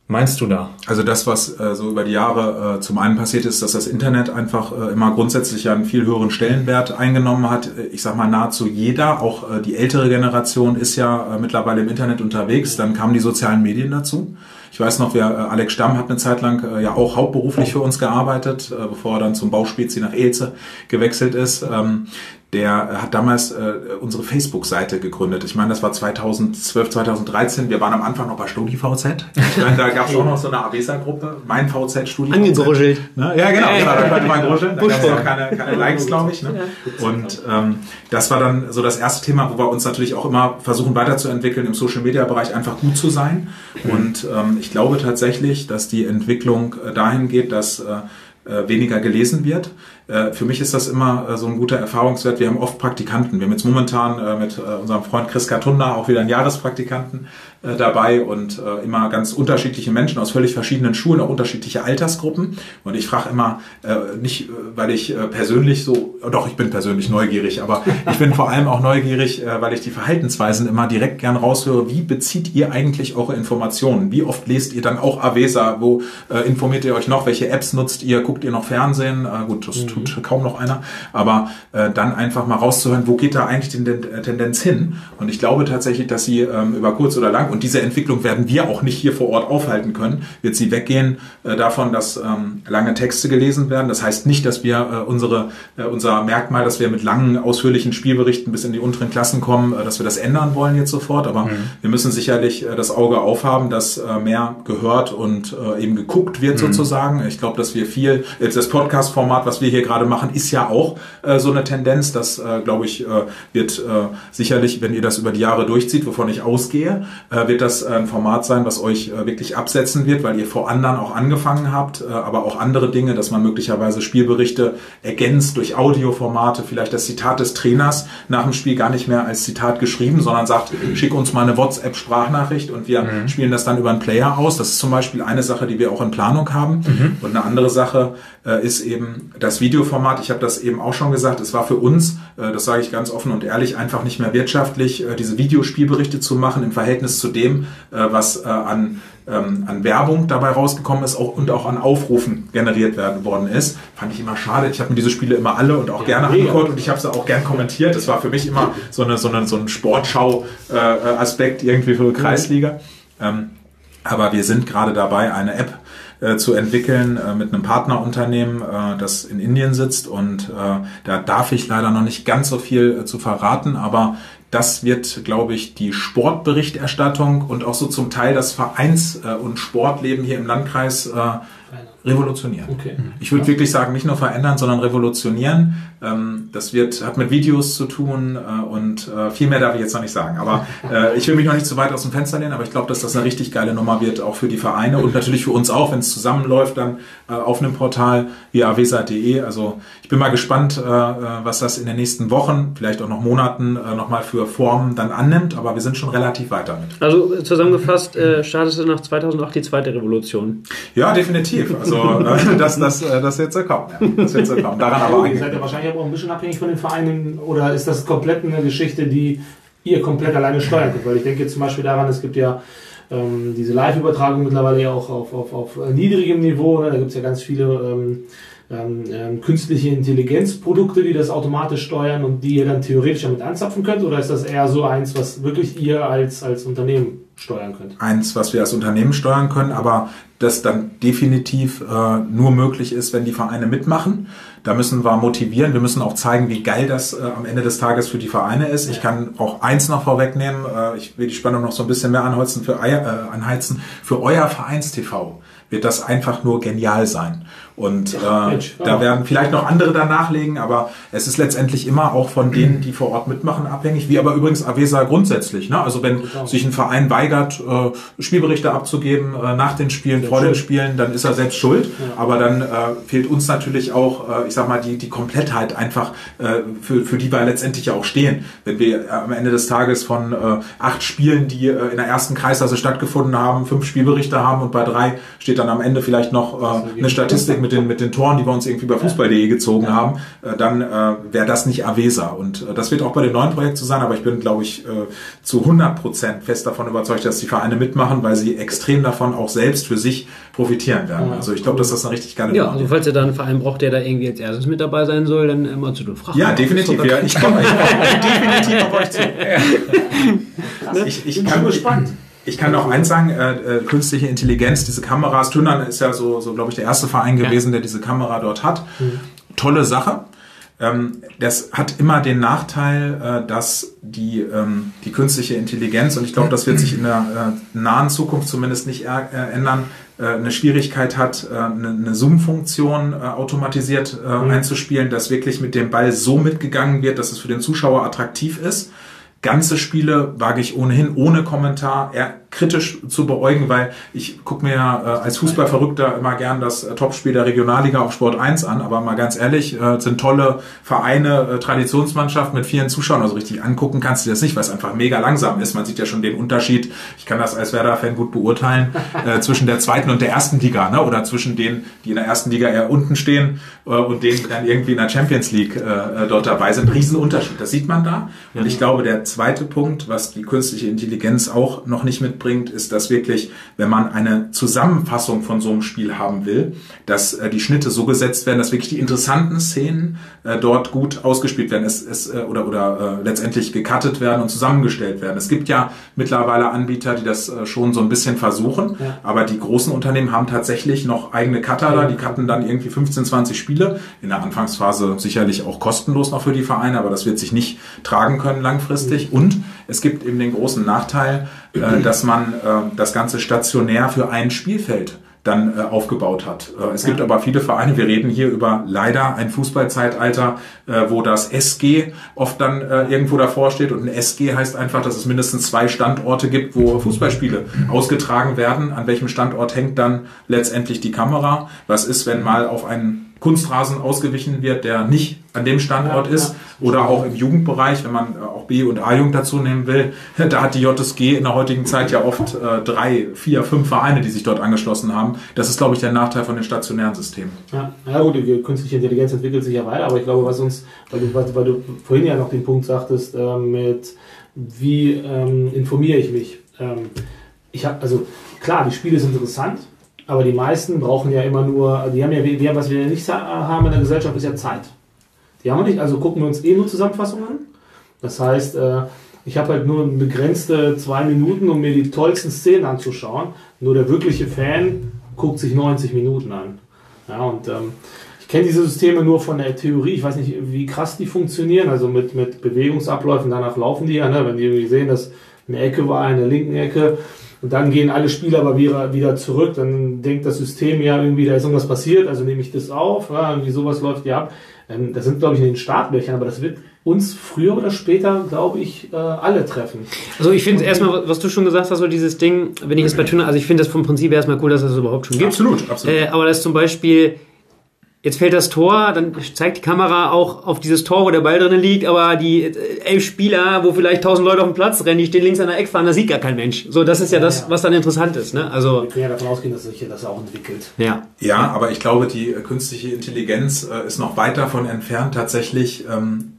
meinst du da? Also das, was äh, so über die Jahre äh, zum einen passiert ist, dass das Internet einfach äh, immer grundsätzlich einen viel höheren Stellenwert eingenommen hat. Ich sag mal nahezu jeder, auch äh, die ältere Generation ist ja äh, mittlerweile im Internet unterwegs. Dann kamen die sozialen Medien dazu. Ich weiß noch, wer äh, Alex Stamm hat eine Zeit lang äh, ja auch hauptberuflich für uns gearbeitet, äh, bevor er dann zum Bauspezi nach Elze gewechselt ist. Ähm, der hat damals äh, unsere Facebook-Seite gegründet. Ich meine, das war 2012, 2013. Wir waren am Anfang noch bei StudiVZ. Ich meine, da gab es auch noch so eine Avesa-Gruppe, mein VZ Studio. Angegruschelt. Ne? Ja, genau, genau, da konnte man gruscheln. Da gab es noch keine, keine Likes, glaube ich. Ne? Und ähm, das war dann so das erste Thema, wo wir uns natürlich auch immer versuchen weiterzuentwickeln, im Social-Media-Bereich einfach gut zu sein. Und ähm, ich glaube tatsächlich, dass die Entwicklung äh, dahin geht, dass äh, äh, weniger gelesen wird. Äh, für mich ist das immer äh, so ein guter Erfahrungswert. Wir haben oft Praktikanten. Wir haben jetzt momentan äh, mit unserem Freund Chris Katunda auch wieder einen Jahrespraktikanten dabei und immer ganz unterschiedliche Menschen aus völlig verschiedenen Schulen, auch unterschiedliche Altersgruppen. Und ich frage immer, nicht, weil ich persönlich so, doch, ich bin persönlich neugierig, aber ich bin vor allem auch neugierig, weil ich die Verhaltensweisen immer direkt gern raushöre. Wie bezieht ihr eigentlich eure Informationen? Wie oft lest ihr dann auch Avesa? Wo informiert ihr euch noch? Welche Apps nutzt ihr? Guckt ihr noch Fernsehen? Äh, gut, das tut kaum noch einer. Aber äh, dann einfach mal rauszuhören, wo geht da eigentlich die Ten- Tendenz hin? Und ich glaube tatsächlich, dass sie ähm, über kurz oder lang, und diese Entwicklung werden wir auch nicht hier vor Ort aufhalten können, wird sie weggehen äh, davon, dass ähm, lange Texte gelesen werden. Das heißt nicht, dass wir äh, unsere, äh, unser Merkmal, dass wir mit langen, ausführlichen Spielberichten bis in die unteren Klassen kommen, äh, dass wir das ändern wollen jetzt sofort. Aber wir müssen sicherlich äh, das Auge aufhaben, dass äh, mehr gehört und äh, eben geguckt wird sozusagen. Ich glaube, dass wir viel, jetzt das Podcast-Format, was wir hier gerade machen, ist ja auch äh, so eine Tendenz. Das, äh, glaube ich, äh, wird äh, sicherlich, wenn ihr das über die Jahre durchzieht, wovon ich ausgehe, äh, wird das ein Format sein, was euch äh, wirklich absetzen wird, weil ihr vor anderen auch angefangen habt, aber auch andere Dinge, dass man möglicherweise Spielberichte ergänzt durch Audioformate, vielleicht das Zitat des Trainers nach dem Spiel gar nicht mehr als Zitat geschrieben, sondern sagt, schick uns mal eine WhatsApp-Sprachnachricht und wir spielen das dann über einen Player aus. Das ist zum Beispiel eine Sache, die wir auch in Planung haben. Und eine andere Sache ist eben das Videoformat. Ich habe das eben auch schon gesagt. Es war für uns, äh, das sage ich ganz offen und ehrlich, einfach nicht mehr wirtschaftlich, äh, diese Videospielberichte zu machen im Verhältnis zu dem, äh, was an ähm, an Werbung dabei rausgekommen ist und auch an Aufrufen generiert werden worden ist. Fand ich immer schade. Ich habe mir diese Spiele immer alle und auch gerne mega. angeguckt und ich habe sie auch gern kommentiert. Das war für mich immer so, eine, so, eine, so ein Sportschau-Aspekt irgendwie für die Kreisliga. Ähm, aber wir sind gerade dabei, eine App äh, zu entwickeln äh, mit einem Partnerunternehmen, äh, das in Indien sitzt. Und äh, da darf ich leider noch nicht ganz so viel äh, zu verraten, aber das wird, glaube ich, die Sportberichterstattung und auch so zum Teil das Vereins- und Sportleben hier im Landkreis revolutionieren. Okay. Ich würde wirklich sagen, nicht nur verändern, sondern revolutionieren. Ähm, das wird, hat mit Videos zu tun äh, und äh, viel mehr darf ich jetzt noch nicht sagen. Aber äh, ich will mich noch nicht zu weit aus dem Fenster lehnen, aber ich glaube, dass das eine richtig geile Nummer wird, auch für die Vereine und natürlich für uns auch, wenn es zusammenläuft, dann äh, auf einem Portal wie avesa.de. Also ich bin mal gespannt, was das in den nächsten Wochen, vielleicht auch noch Monaten äh, nochmal für Formen dann annimmt, aber wir sind schon relativ weit damit. Also zusammengefasst, äh, startete nach 2008 die zweite Revolution. Ja, definitiv. Also äh, das, das, äh, das wird so kommen. Ja. Das wird so kommen. Daran aber Ihr auch ein bisschen abhängig von den Vereinen oder ist das komplett eine Geschichte, die ihr komplett alleine steuern könnt? Weil ich denke jetzt zum Beispiel daran, es gibt ja ähm, diese Live-Übertragung mittlerweile ja auch auf, auf, auf niedrigem Niveau. Ne? Da gibt es ja ganz viele ähm, ähm, ähm, künstliche Intelligenzprodukte, die das automatisch steuern und die ihr dann theoretisch damit anzapfen könnt? Oder ist das eher so eins, was wirklich ihr als, als Unternehmen steuern könnt? eins, was wir als Unternehmen steuern können, aber das dann definitiv äh, nur möglich ist, wenn die Vereine mitmachen. Da müssen wir motivieren, wir müssen auch zeigen, wie geil das äh, am Ende des Tages für die Vereine ist. Ich kann auch eins noch vorwegnehmen, äh, ich will die Spannung noch so ein bisschen mehr anheizen für, äh, anheizen. für euer Vereins-TV wird das einfach nur genial sein. Und äh, Mensch, da ja. werden vielleicht noch andere da nachlegen, aber es ist letztendlich immer auch von denen, die vor Ort mitmachen, abhängig, wie aber übrigens Avesa grundsätzlich. Ne? Also wenn sich ein Verein weigert, äh, Spielberichte abzugeben äh, nach den Spielen, vor den schuld. Spielen, dann ist er selbst schuld. Aber dann äh, fehlt uns natürlich auch, äh, ich sag mal, die, die Komplettheit einfach, äh, für, für die wir letztendlich ja auch stehen. Wenn wir am Ende des Tages von äh, acht Spielen, die äh, in der ersten Kreisklasse stattgefunden haben, fünf Spielberichte haben und bei drei steht dann am Ende vielleicht noch äh, eine Statistik mit den, mit den Toren, die wir uns irgendwie bei Fußball.de gezogen haben, äh, dann äh, wäre das nicht Avesa. Und äh, das wird auch bei dem neuen Projekt so sein, aber ich bin, glaube ich, äh, zu 100 Prozent fest davon überzeugt, dass die Vereine mitmachen, weil sie extrem davon auch selbst für sich profitieren werden. Also ich glaube, dass das eine richtig geile Ja, also falls ihr da einen Verein braucht, der da irgendwie als erstes mit dabei sein soll, dann immer zu den Fragen. Ja, definitiv. Ja, ich komme ich komm definitiv auf euch zu. Ich, ich, bin kann, schon gespannt. Ich kann noch eins sagen, äh, äh, künstliche Intelligenz, diese Kameras, Tündern ist ja so, so glaube ich, der erste Verein gewesen, der diese Kamera dort hat. Tolle Sache. Ähm, das hat immer den Nachteil, äh, dass die, ähm, die künstliche Intelligenz, und ich glaube, das wird sich in der äh, nahen Zukunft zumindest nicht äh, ändern, äh, eine Schwierigkeit hat, eine, eine Zoom-Funktion automatisiert äh, einzuspielen, dass wirklich mit dem Ball so mitgegangen wird, dass es für den Zuschauer attraktiv ist. Ganze Spiele wage ich ohnehin ohne Kommentar. Eher kritisch zu beäugen, weil ich gucke mir ja äh, als Fußballverrückter immer gern das äh, Topspiel der Regionalliga auf Sport 1 an, aber mal ganz ehrlich, äh, sind tolle Vereine, äh, Traditionsmannschaft mit vielen Zuschauern, also richtig angucken kannst du das nicht, weil es einfach mega langsam ist. Man sieht ja schon den Unterschied, ich kann das als Werder-Fan gut beurteilen, äh, zwischen der zweiten und der ersten Liga, ne? oder zwischen denen, die in der ersten Liga eher unten stehen äh, und denen, die dann irgendwie in der Champions League äh, dort dabei sind. Riesenunterschied, das sieht man da. Und ich glaube, der zweite Punkt, was die künstliche Intelligenz auch noch nicht mitbringt, ist, dass wirklich, wenn man eine Zusammenfassung von so einem Spiel haben will, dass äh, die Schnitte so gesetzt werden, dass wirklich die interessanten Szenen äh, dort gut ausgespielt werden es, es, äh, oder, oder äh, letztendlich gecuttet werden und zusammengestellt werden. Es gibt ja mittlerweile Anbieter, die das äh, schon so ein bisschen versuchen, Ja. aber die großen Unternehmen haben tatsächlich noch eigene Cutter da, die cutten dann irgendwie 15, 20 Spiele, in der Anfangsphase sicherlich auch kostenlos noch für die Vereine, aber das wird sich nicht tragen können langfristig. Und es gibt eben den großen Nachteil, äh, dass man äh, das Ganze stationär für ein Spielfeld dann äh, aufgebaut hat. Äh, es gibt aber viele Vereine, wir reden hier über leider ein Fußballzeitalter, äh, wo das SG oft dann äh, irgendwo davor steht und ein SG heißt einfach, dass es mindestens zwei Standorte gibt, wo Fußballspiele ausgetragen werden. An welchem Standort hängt dann letztendlich die Kamera? Was ist, wenn mal auf einen Kunstrasen ausgewichen wird, der nicht an dem Standort Ja, ist oder auch im Jugendbereich, wenn man äh, auch B- und A-Jugend dazu nehmen will, da hat die JSG in der heutigen Zeit ja oft äh, drei, vier, fünf Vereine, die sich dort angeschlossen haben. Das ist, glaube ich, der Nachteil von den stationären Systemen. Ja, ja gut, die künstliche Intelligenz entwickelt sich ja weiter, aber ich glaube, was uns, weil du, weil, du vorhin ja noch den Punkt sagtest, ähm, mit wie ähm, informiere ich mich. Ähm, ich habe, also klar, die Spiele sind interessant, aber die meisten brauchen ja immer nur, die haben ja, wir, was wir nicht haben in der Gesellschaft, ist ja Zeit. Die haben wir nicht, also gucken wir uns eh nur Zusammenfassungen an. Das heißt, äh, ich habe halt nur begrenzte zwei Minuten, um mir die tollsten Szenen anzuschauen. Nur der wirkliche Fan guckt sich 90 Minuten an. Ja, und ähm, ich kenne diese Systeme nur von der Theorie. Ich weiß nicht, wie krass die funktionieren. Also mit, mit Bewegungsabläufen, danach laufen die ja. Ne? Wenn die irgendwie sehen, dass eine Ecke war in der linken Ecke und dann gehen alle Spieler aber wieder, wieder zurück, dann denkt das System ja irgendwie, da ist irgendwas passiert, also nehme ich das auf. Ja, irgendwie sowas läuft ja ab. Ähm, das sind, glaube ich, in den Startlöchern, aber das wird uns früher oder später, glaube ich, äh, alle treffen. Also ich finde erstmal, was du schon gesagt hast, so dieses Ding, wenn ich jetzt bei Tünder, also ich finde das vom Prinzip erstmal cool, dass das überhaupt schon gibt. Absolut, absolut. Äh, aber das zum Beispiel, jetzt fällt das Tor, dann zeigt die Kamera auch auf dieses Tor, wo der Ball drinnen liegt, aber die äh, elf Spieler, wo vielleicht tausend Leute auf dem Platz rennen, die stehen links an der Eckfahne, da sieht gar kein Mensch. So, das ist ja das, was dann interessant ist, ne? Also, Wir können ja davon ausgehen, dass sich das auch entwickelt. ja. Ja, aber ich glaube, die äh, künstliche Intelligenz äh, ist noch weit davon entfernt, tatsächlich ähm,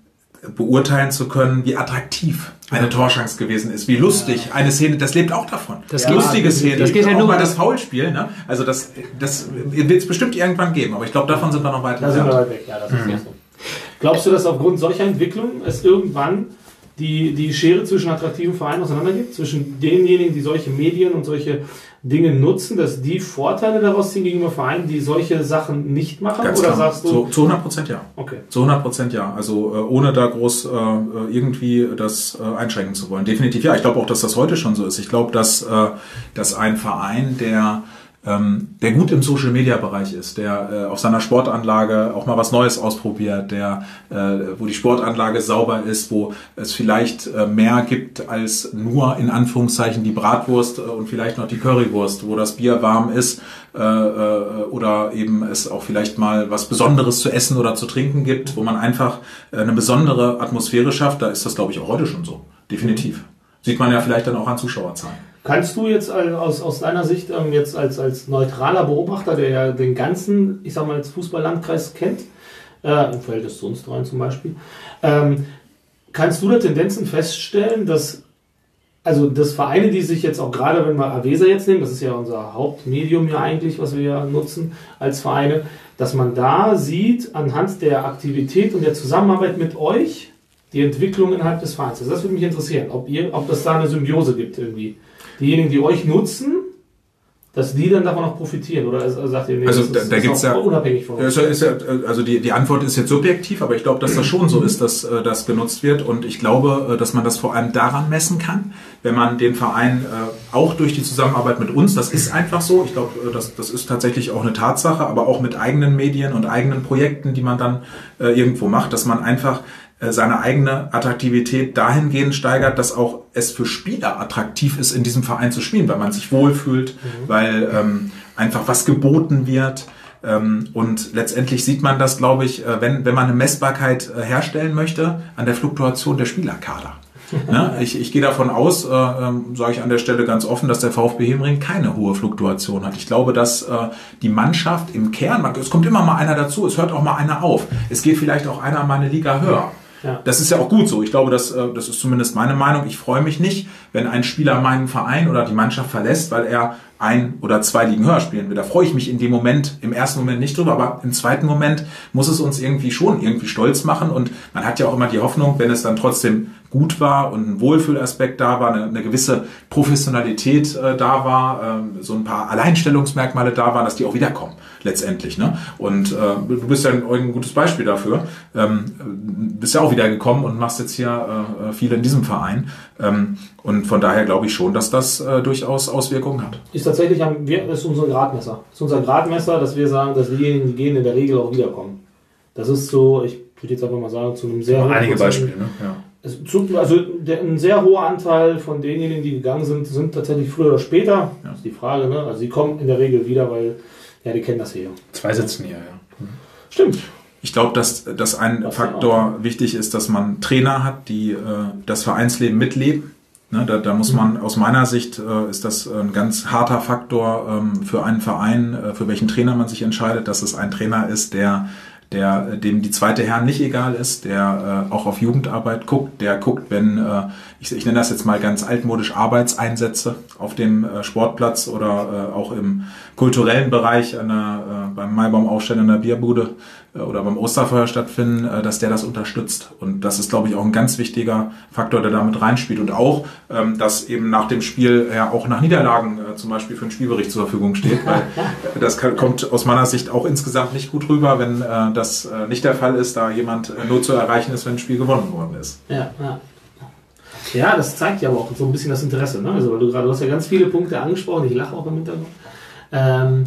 beurteilen zu können, wie attraktiv eine Torschance gewesen ist, wie lustig eine Szene, das lebt auch davon. Das Ja, lustige Szene, das geht ja auch nur- mal das Foulspiel, ne? Also das, das wird es bestimmt irgendwann geben, aber ich glaube, davon sind wir noch weit Da sind wir weit weg, ja, das ist so. Glaubst du, dass aufgrund solcher Entwicklungen es irgendwann die, die Schere zwischen attraktiven Vereinen auseinander gibt? Zwischen denjenigen, die solche Medien und solche Dinge nutzen, dass die Vorteile daraus ziehen gegenüber Vereinen, die solche Sachen nicht machen? Ganz Oder klar. sagst du, zu, zu 100 Prozent ja. okay. Zu 100 Prozent ja. Also äh, ohne da groß äh, irgendwie das äh, einschränken zu wollen. Definitiv ja. Ich glaube auch, dass das heute schon so ist. Ich glaube, dass, äh, dass ein Verein, der ähm, der gut im Social Media Bereich ist, der äh, auf seiner Sportanlage auch mal was Neues ausprobiert, der äh, wo die Sportanlage sauber ist, wo es vielleicht äh, mehr gibt als nur in Anführungszeichen die Bratwurst äh, und vielleicht noch die Currywurst, wo das Bier warm ist äh, äh, oder eben es auch vielleicht mal was Besonderes zu essen oder zu trinken gibt, wo man einfach eine besondere Atmosphäre schafft. Da ist das glaube ich auch heute schon so, definitiv. Sieht man ja vielleicht dann auch an Zuschauerzahlen. Kannst du jetzt aus, aus deiner Sicht ähm, jetzt als, als neutraler Beobachter, der ja den ganzen, ich sag mal, als Fußballlandkreis kennt, äh, im Verhältnis zu uns dreien zum Beispiel, ähm, kannst du da Tendenzen feststellen, dass also dass Vereine, die sich jetzt auch gerade, wenn wir Avesa jetzt nehmen, das ist ja unser Hauptmedium ja eigentlich, was wir ja nutzen als Vereine, dass man da sieht, anhand der Aktivität und der Zusammenarbeit mit euch, die Entwicklung innerhalb des Vereins. Also das würde mich interessieren, ob ihr, ob das da eine Symbiose gibt irgendwie diejenigen, die euch nutzen, dass die dann davon auch profitieren? Oder sagt ihr, nee, also da, da es ja unabhängig von uns? Ist ja, also die, die Antwort ist jetzt subjektiv, aber ich glaube, dass das schon so ist, dass äh, das genutzt wird. Und ich glaube, äh, dass man das vor allem daran messen kann, wenn man den Verein äh, auch durch die Zusammenarbeit mit uns, das ist einfach so, ich glaube, äh, das, das ist tatsächlich auch eine Tatsache, aber auch mit eigenen Medien und eigenen Projekten, die man dann äh, irgendwo macht, dass man einfach seine eigene Attraktivität dahingehend steigert, dass auch es für Spieler attraktiv ist, in diesem Verein zu spielen, weil man sich wohlfühlt, mhm. weil ähm, einfach was geboten wird. Ähm, und letztendlich sieht man das, glaube ich, äh, wenn, wenn man eine Messbarkeit äh, herstellen möchte, an der Fluktuation der Spielerkader. ne? ich, ich gehe davon aus, äh, ähm, sage ich an der Stelle ganz offen, dass der VfB Hemring keine hohe Fluktuation hat. Ich glaube, dass äh, die Mannschaft im Kern, es kommt immer mal einer dazu, es hört auch mal einer auf. Es geht vielleicht auch einer mal eine Liga höher. Ja. Das ist ja auch gut so. Ich glaube, das, äh, das ist zumindest meine Meinung. Ich freue mich nicht, wenn ein Spieler meinen Verein oder die Mannschaft verlässt, weil er ein oder zwei Ligen höher spielen will. Da freue ich mich in dem Moment, im ersten Moment nicht drüber, aber im zweiten Moment muss es uns irgendwie schon irgendwie stolz machen und man hat ja auch immer die Hoffnung, wenn es dann trotzdem gut war und ein Wohlfühlaspekt da war, eine, eine gewisse Professionalität äh, da war, äh, so ein paar Alleinstellungsmerkmale da waren, dass die auch wiederkommen letztendlich. Ne? Und äh, du bist ja ein, ein gutes Beispiel dafür. Ähm, bist ja auch wiedergekommen und machst jetzt hier äh, viel in diesem Verein. Ähm, und von daher glaube ich schon, dass das äh, durchaus Auswirkungen hat. Ist tatsächlich, haben wir, ist unser Gradmesser. Ist unser Gradmesser, dass wir sagen, dass diejenigen, die gehen, in der Regel auch wiederkommen. Das ist so, ich würde jetzt einfach mal sagen, zu einem sehr Einige Beispiele, ne? Ja also der, ein sehr hoher Anteil von denjenigen, die gegangen sind, sind tatsächlich früher oder später. Ja. Das ist die Frage. Ne? Also sie kommen in der Regel wieder, weil ja, die kennen das hier. Zwei sitzen hier, ja. Mhm. Stimmt. Ich glaube, dass, dass ein das Faktor wichtig ist, dass man Trainer hat, die äh, das Vereinsleben mitleben. Ne, da, da muss man aus meiner Sicht äh, ist das ein ganz harter Faktor ähm, für einen Verein, äh, für welchen Trainer man sich entscheidet, dass es ein Trainer ist, der der dem die zweite Herren nicht egal ist, der äh, auch auf Jugendarbeit guckt, der guckt, wenn äh, ich, ich nenne das jetzt mal ganz altmodisch Arbeitseinsätze auf dem äh, Sportplatz oder äh, auch im kulturellen Bereich an der, äh, beim Maibaumaufstellen in der Bierbude. äh, oder beim Osterfeuer stattfinden, äh, dass der das unterstützt. Und das ist, glaube ich, auch ein ganz wichtiger Faktor, der damit reinspielt. Und auch, ähm, dass eben nach dem Spiel ja auch nach Niederlagen äh, zum Beispiel für einen Spielbericht zur Verfügung steht. Weil das kommt aus meiner Sicht auch insgesamt nicht gut rüber, wenn das nicht der Fall ist, da jemand nur zu erreichen ist, wenn ein Spiel gewonnen worden ist. Ja, ja. Ja, das zeigt ja aber auch so ein bisschen das Interesse. Ne? Also, weil du gerade, du hast ja ganz viele Punkte angesprochen, ich lache auch im Hintergrund. Ähm,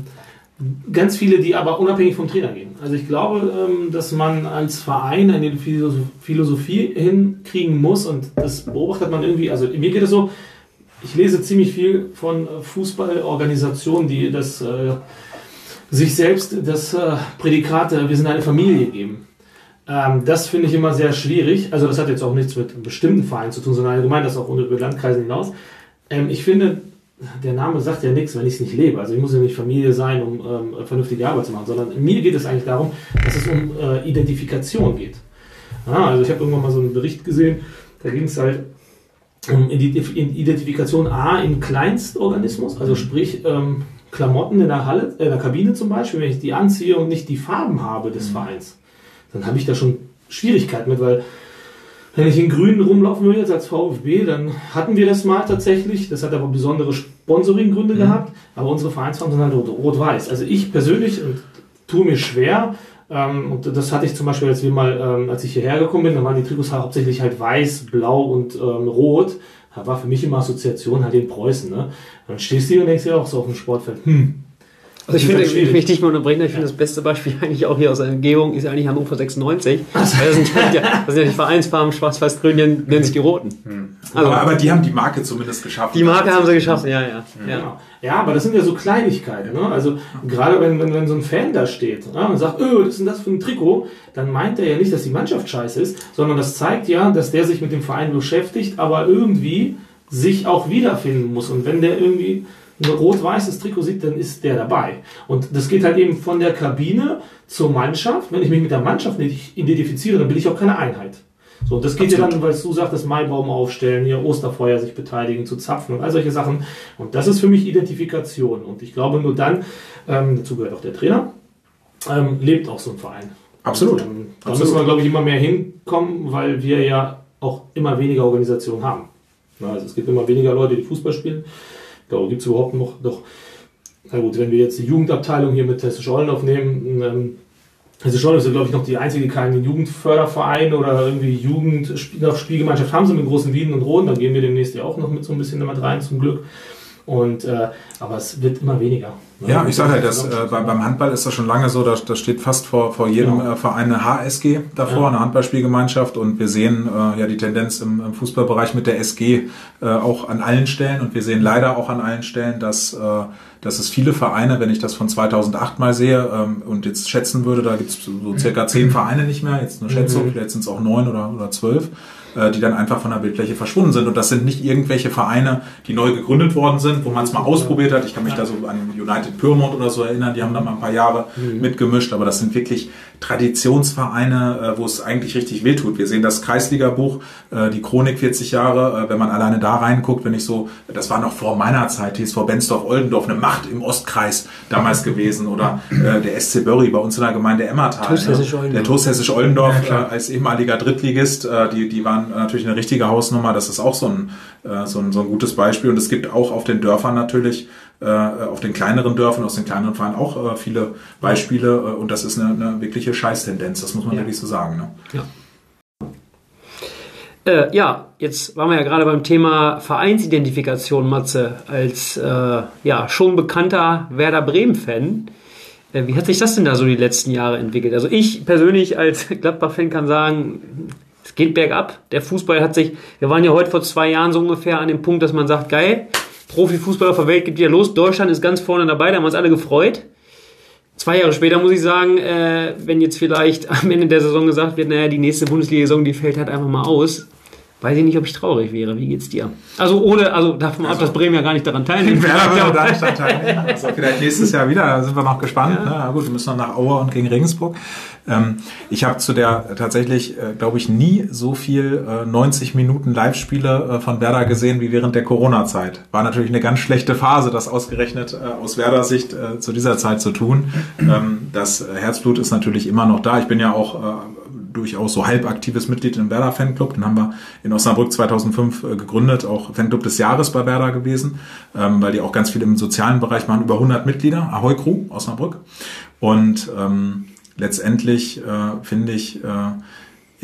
ganz viele, die aber unabhängig vom Trainer gehen. Also ich glaube, ähm, dass man als Verein eine Philosophie hinkriegen muss und das beobachtet man irgendwie, also mir geht es so, ich lese ziemlich viel von Fußballorganisationen, die das äh, sich selbst das äh, Prädikat, äh, wir sind eine Familie geben. Ähm, das finde ich immer sehr schwierig. Also das hat jetzt auch nichts mit bestimmten Verein zu tun, sondern allgemein das auch über Landkreisen hinaus. Ähm, ich finde, der Name sagt ja nichts, wenn ich es nicht lebe. Also ich muss ja nicht Familie sein, um ähm, vernünftige Arbeit zu machen, sondern mir geht es eigentlich darum, dass es um äh, Identifikation geht. Ah, also ich habe irgendwann mal so einen Bericht gesehen, da ging es halt um Identifikation A im Kleinstorganismus, also sprich ähm, Klamotten in der Halle, äh, in der Kabine zum Beispiel, wenn ich die anziehe und nicht die Farben habe des mhm. Vereins, dann habe ich da schon Schwierigkeiten mit, weil wenn ich in Grün rumlaufen würde jetzt als VfB, dann hatten wir das mal tatsächlich. Das hat aber besondere Sponsoringgründe mhm. gehabt. Aber unsere Vereinsfarben sind halt rot-weiß. Also ich persönlich und tue mir schwer. Ähm, und das hatte ich zum Beispiel, als wir mal, ähm, als ich hierher gekommen bin, dann waren die Trikots halt hauptsächlich halt weiß, blau und ähm, rot. Da war für mich immer Assoziation halt in Preußen. Ne? Dann stehst du hier und denkst dir auch so auf dem Sportfeld, hm, Also ich finde, schwierig. dich mal unterbreche, ich finde das beste Beispiel eigentlich auch hier aus der Umgebung ist eigentlich Hannover 96. Weil das, sind ja, das sind ja die Vereinsfarben, schwarz-weiß-grün, die nennen sich die Roten. Also, aber, aber die haben die Marke zumindest geschafft. die Marke haben sie geschafft, ja, ja. ja. Genau. Ja, aber das sind ja so Kleinigkeiten. Ne? Also gerade wenn, wenn, wenn so ein Fan da steht ne, und sagt, öh, was ist denn das für ein Trikot, dann meint er ja nicht, dass die Mannschaft scheiße ist, sondern das zeigt ja, dass der sich mit dem Verein beschäftigt, aber irgendwie sich auch wiederfinden muss. Und wenn der irgendwie ein rot-weißes Trikot sieht, dann ist der dabei. Und das geht halt eben von der Kabine zur Mannschaft. Wenn ich mich mit der Mannschaft nicht identifiziere, dann bin ich auch keine Einheit. So, und das geht ja dann, weil du sagtest, Maibaum aufstellen, hier Osterfeuer sich beteiligen, zu zapfen und all solche Sachen. Und das ist für mich Identifikation. Und ich glaube, nur dann, ähm, dazu gehört auch der Trainer, ähm, lebt auch so ein Verein. Absolut. Und, ähm, da Absolut. müssen wir, glaube ich, immer mehr hinkommen, weil wir ja auch immer weniger Organisationen haben. Also es gibt immer weniger Leute, die Fußball spielen. Glaube, gibt es überhaupt noch, doch, na gut, wenn wir jetzt die Jugendabteilung hier mit Hessisch Ollendorf nehmen, ähm, Hessisch Ollendorf ist, glaube ich, noch die einzige, die keinen Jugendförderverein oder irgendwie Jugendspielgemeinschaft haben sie mit großen Wieden und Roden. Da gehen wir demnächst ja auch noch mit so ein bisschen damit rein, zum Glück. Und, äh, aber es wird immer weniger. ne? Ja, ich sage ja, das, äh, beim, beim Handball ist das schon lange so, da, da steht fast vor, vor jedem Genau. äh, Verein eine HSG davor, Ja. eine Handballspielgemeinschaft und wir sehen äh, ja die Tendenz im, im Fußballbereich mit der SG äh, auch an allen Stellen und wir sehen leider auch an allen Stellen, dass, äh, dass es viele Vereine, wenn ich das von 2008 mal sehe ähm, und jetzt schätzen würde, da gibt es so circa zehn Vereine nicht mehr, jetzt eine Schätzung, vielleicht sind es auch neun oder, oder zwölf, äh, die dann einfach von der Bildfläche verschwunden sind. Und das sind nicht irgendwelche Vereine, die neu gegründet worden sind, wo man es mal ausprobiert hat. Ich kann mich da so an United Pyrmont oder so erinnern, die haben da mal ein paar Jahre mitgemischt, aber das sind wirklich Traditionsvereine, äh, wo es eigentlich richtig wehtut. Wir sehen das Kreisliga-Buch, äh, die Chronik 40 Jahre, äh, wenn man alleine da reinguckt, wenn ich so, das war noch vor meiner Zeit, TSV Bensdorf-Oldendorf, eine Macht im Ostkreis damals gewesen oder äh, der SC Börry bei uns in der Gemeinde Emmertal. TuS ne? Der TuS Hessisch Oldendorf äh, als ehemaliger Drittligist, äh, die, die waren natürlich eine richtige Hausnummer. Das ist auch so ein, äh, so, ein, so ein gutes Beispiel. Und es gibt auch auf den Dörfern natürlich, äh, auf den kleineren Dörfern, aus den kleineren Vereinen auch äh, viele Beispiele. Äh, und das ist eine, eine wirkliche Scheißtendenz, das muss man Ja. wirklich so sagen. Ne? Äh, ja, jetzt waren wir ja gerade beim Thema Vereinsidentifikation, Matze, als äh, ja, schon bekannter Werder Bremen-Fan. Äh, wie hat sich das denn da so die letzten Jahre entwickelt? Also ich persönlich als Gladbach-Fan kann sagen, es geht bergab. Der Fußball hat sich, wir waren ja heute vor zwei Jahren so ungefähr an dem Punkt, dass man sagt, geil, Profifußball auf der Welt geht wieder los, Deutschland ist ganz vorne dabei, da haben wir uns alle gefreut. Zwei Jahre später muss ich sagen, äh, wenn jetzt vielleicht am Ende der Saison gesagt wird, naja, die nächste Bundesliga-Saison, die fällt halt einfach mal aus, weiß ich nicht, ob ich traurig wäre. Wie geht's dir? Also ohne, also davon ab, dass Bremen ja gar nicht daran teilnimmt. Werder wird da nicht teilnehmen. Also vielleicht nächstes Jahr wieder, da sind wir noch gespannt. Ja. Na gut, wir müssen noch nach Aue und gegen Regensburg. Ähm, ich habe zu der tatsächlich, äh, glaube ich, nie so viel äh, 90 Minuten Live-Spiele äh, von Werder gesehen wie während der Corona-Zeit. War natürlich eine ganz schlechte Phase, das ausgerechnet äh, aus Werder Sicht äh, zu dieser Zeit zu tun. Ähm, das Herzblut ist natürlich immer noch da. Ich bin ja auch äh, durchaus so halbaktives Mitglied im Werder Fanclub. Den haben wir in Osnabrück 2005 äh, gegründet, auch Fanclub des Jahres bei Werder gewesen, ähm, weil die auch ganz viel im sozialen Bereich machen, über 100 Mitglieder, Ahoi Crew, Osnabrück. Und ähm, letztendlich äh, finde ich, äh,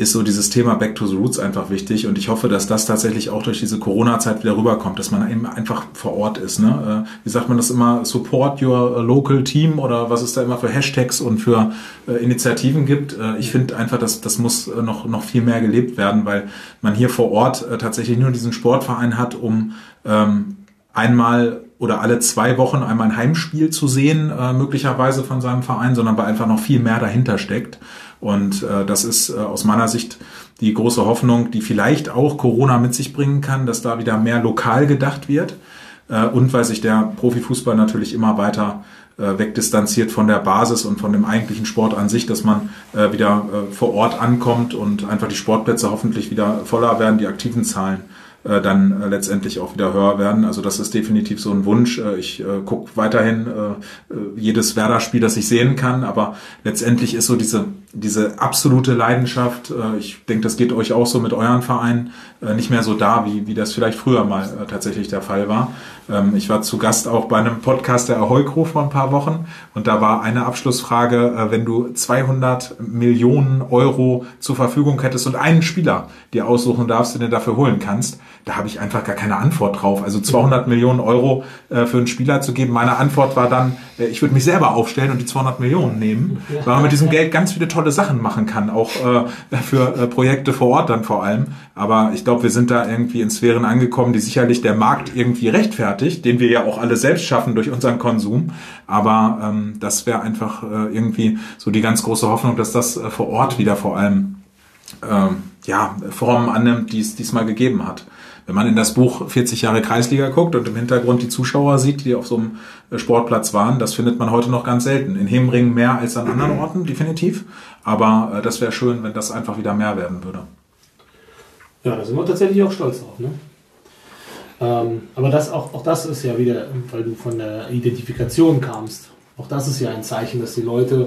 ist so dieses Thema Back to the Roots einfach wichtig und ich hoffe, dass das tatsächlich auch durch diese Corona-Zeit wieder rüberkommt, dass man eben einfach vor Ort ist. Ne? Äh, wie sagt man das immer? Support your local team oder was es da immer für Hashtags und für äh, Initiativen gibt. Äh, ich finde einfach, dass das muss noch noch viel mehr gelebt werden, weil man hier vor Ort äh, tatsächlich nur diesen Sportverein hat, um ähm, einmal oder alle zwei Wochen einmal ein Heimspiel zu sehen, äh, möglicherweise von seinem Verein, sondern weil einfach noch viel mehr dahinter steckt. Und äh, das ist äh, aus meiner Sicht die große Hoffnung, die vielleicht auch Corona mit sich bringen kann, dass da wieder mehr lokal gedacht wird. Äh, und weil sich der Profifußball natürlich immer weiter äh, wegdistanziert von der Basis und von dem eigentlichen Sport an sich, dass man äh, wieder äh, vor Ort ankommt und einfach die Sportplätze hoffentlich wieder voller werden, die aktiven Zahlen äh, dann äh, letztendlich auch wieder höher werden. Also das ist definitiv so ein Wunsch. Äh, ich äh, gucke weiterhin äh, äh, jedes Werder-Spiel, das ich sehen kann, aber letztendlich ist so diese diese absolute Leidenschaft, äh, ich denke, das geht euch auch so mit euren Vereinen, äh, nicht mehr so da, wie, wie das vielleicht früher mal äh, tatsächlich der Fall war. Ähm, ich war zu Gast auch bei einem Podcast der Crew vor ein paar Wochen und da war eine Abschlussfrage, äh, wenn du 200 Millionen Euro zur Verfügung hättest und einen Spieler dir aussuchen darfst, den du dafür holen kannst, da habe ich einfach gar keine Antwort drauf. Also 200 Millionen Euro äh, für einen Spieler zu geben. Meine Antwort war dann, äh, ich würde mich selber aufstellen und die 200 Millionen nehmen, weil man mit diesem Geld ganz viele tolle Sachen machen kann, auch äh, für äh, Projekte vor Ort dann vor allem. Aber ich glaube, wir sind da irgendwie in Sphären angekommen, die sicherlich der Markt irgendwie rechtfertigt, den wir ja auch alle selbst schaffen durch unseren Konsum. Aber ähm, das wäre einfach äh, irgendwie so die ganz große Hoffnung, dass das äh, vor Ort wieder vor allem ähm, ja, Formen annimmt, die es diesmal gegeben hat. Wenn man in das Buch 40 Jahre Kreisliga guckt und im Hintergrund die Zuschauer sieht, die auf so einem äh, Sportplatz waren, das findet man heute noch ganz selten. In Hemringen mehr als an anderen Orten, definitiv. Aber äh, das wäre schön, wenn das einfach wieder mehr werden würde. Ja, da sind wir tatsächlich auch stolz drauf. Ne? Ähm, aber das, auch, auch das ist ja wieder, weil du von der Identifikation kamst, auch das ist ja ein Zeichen, dass die Leute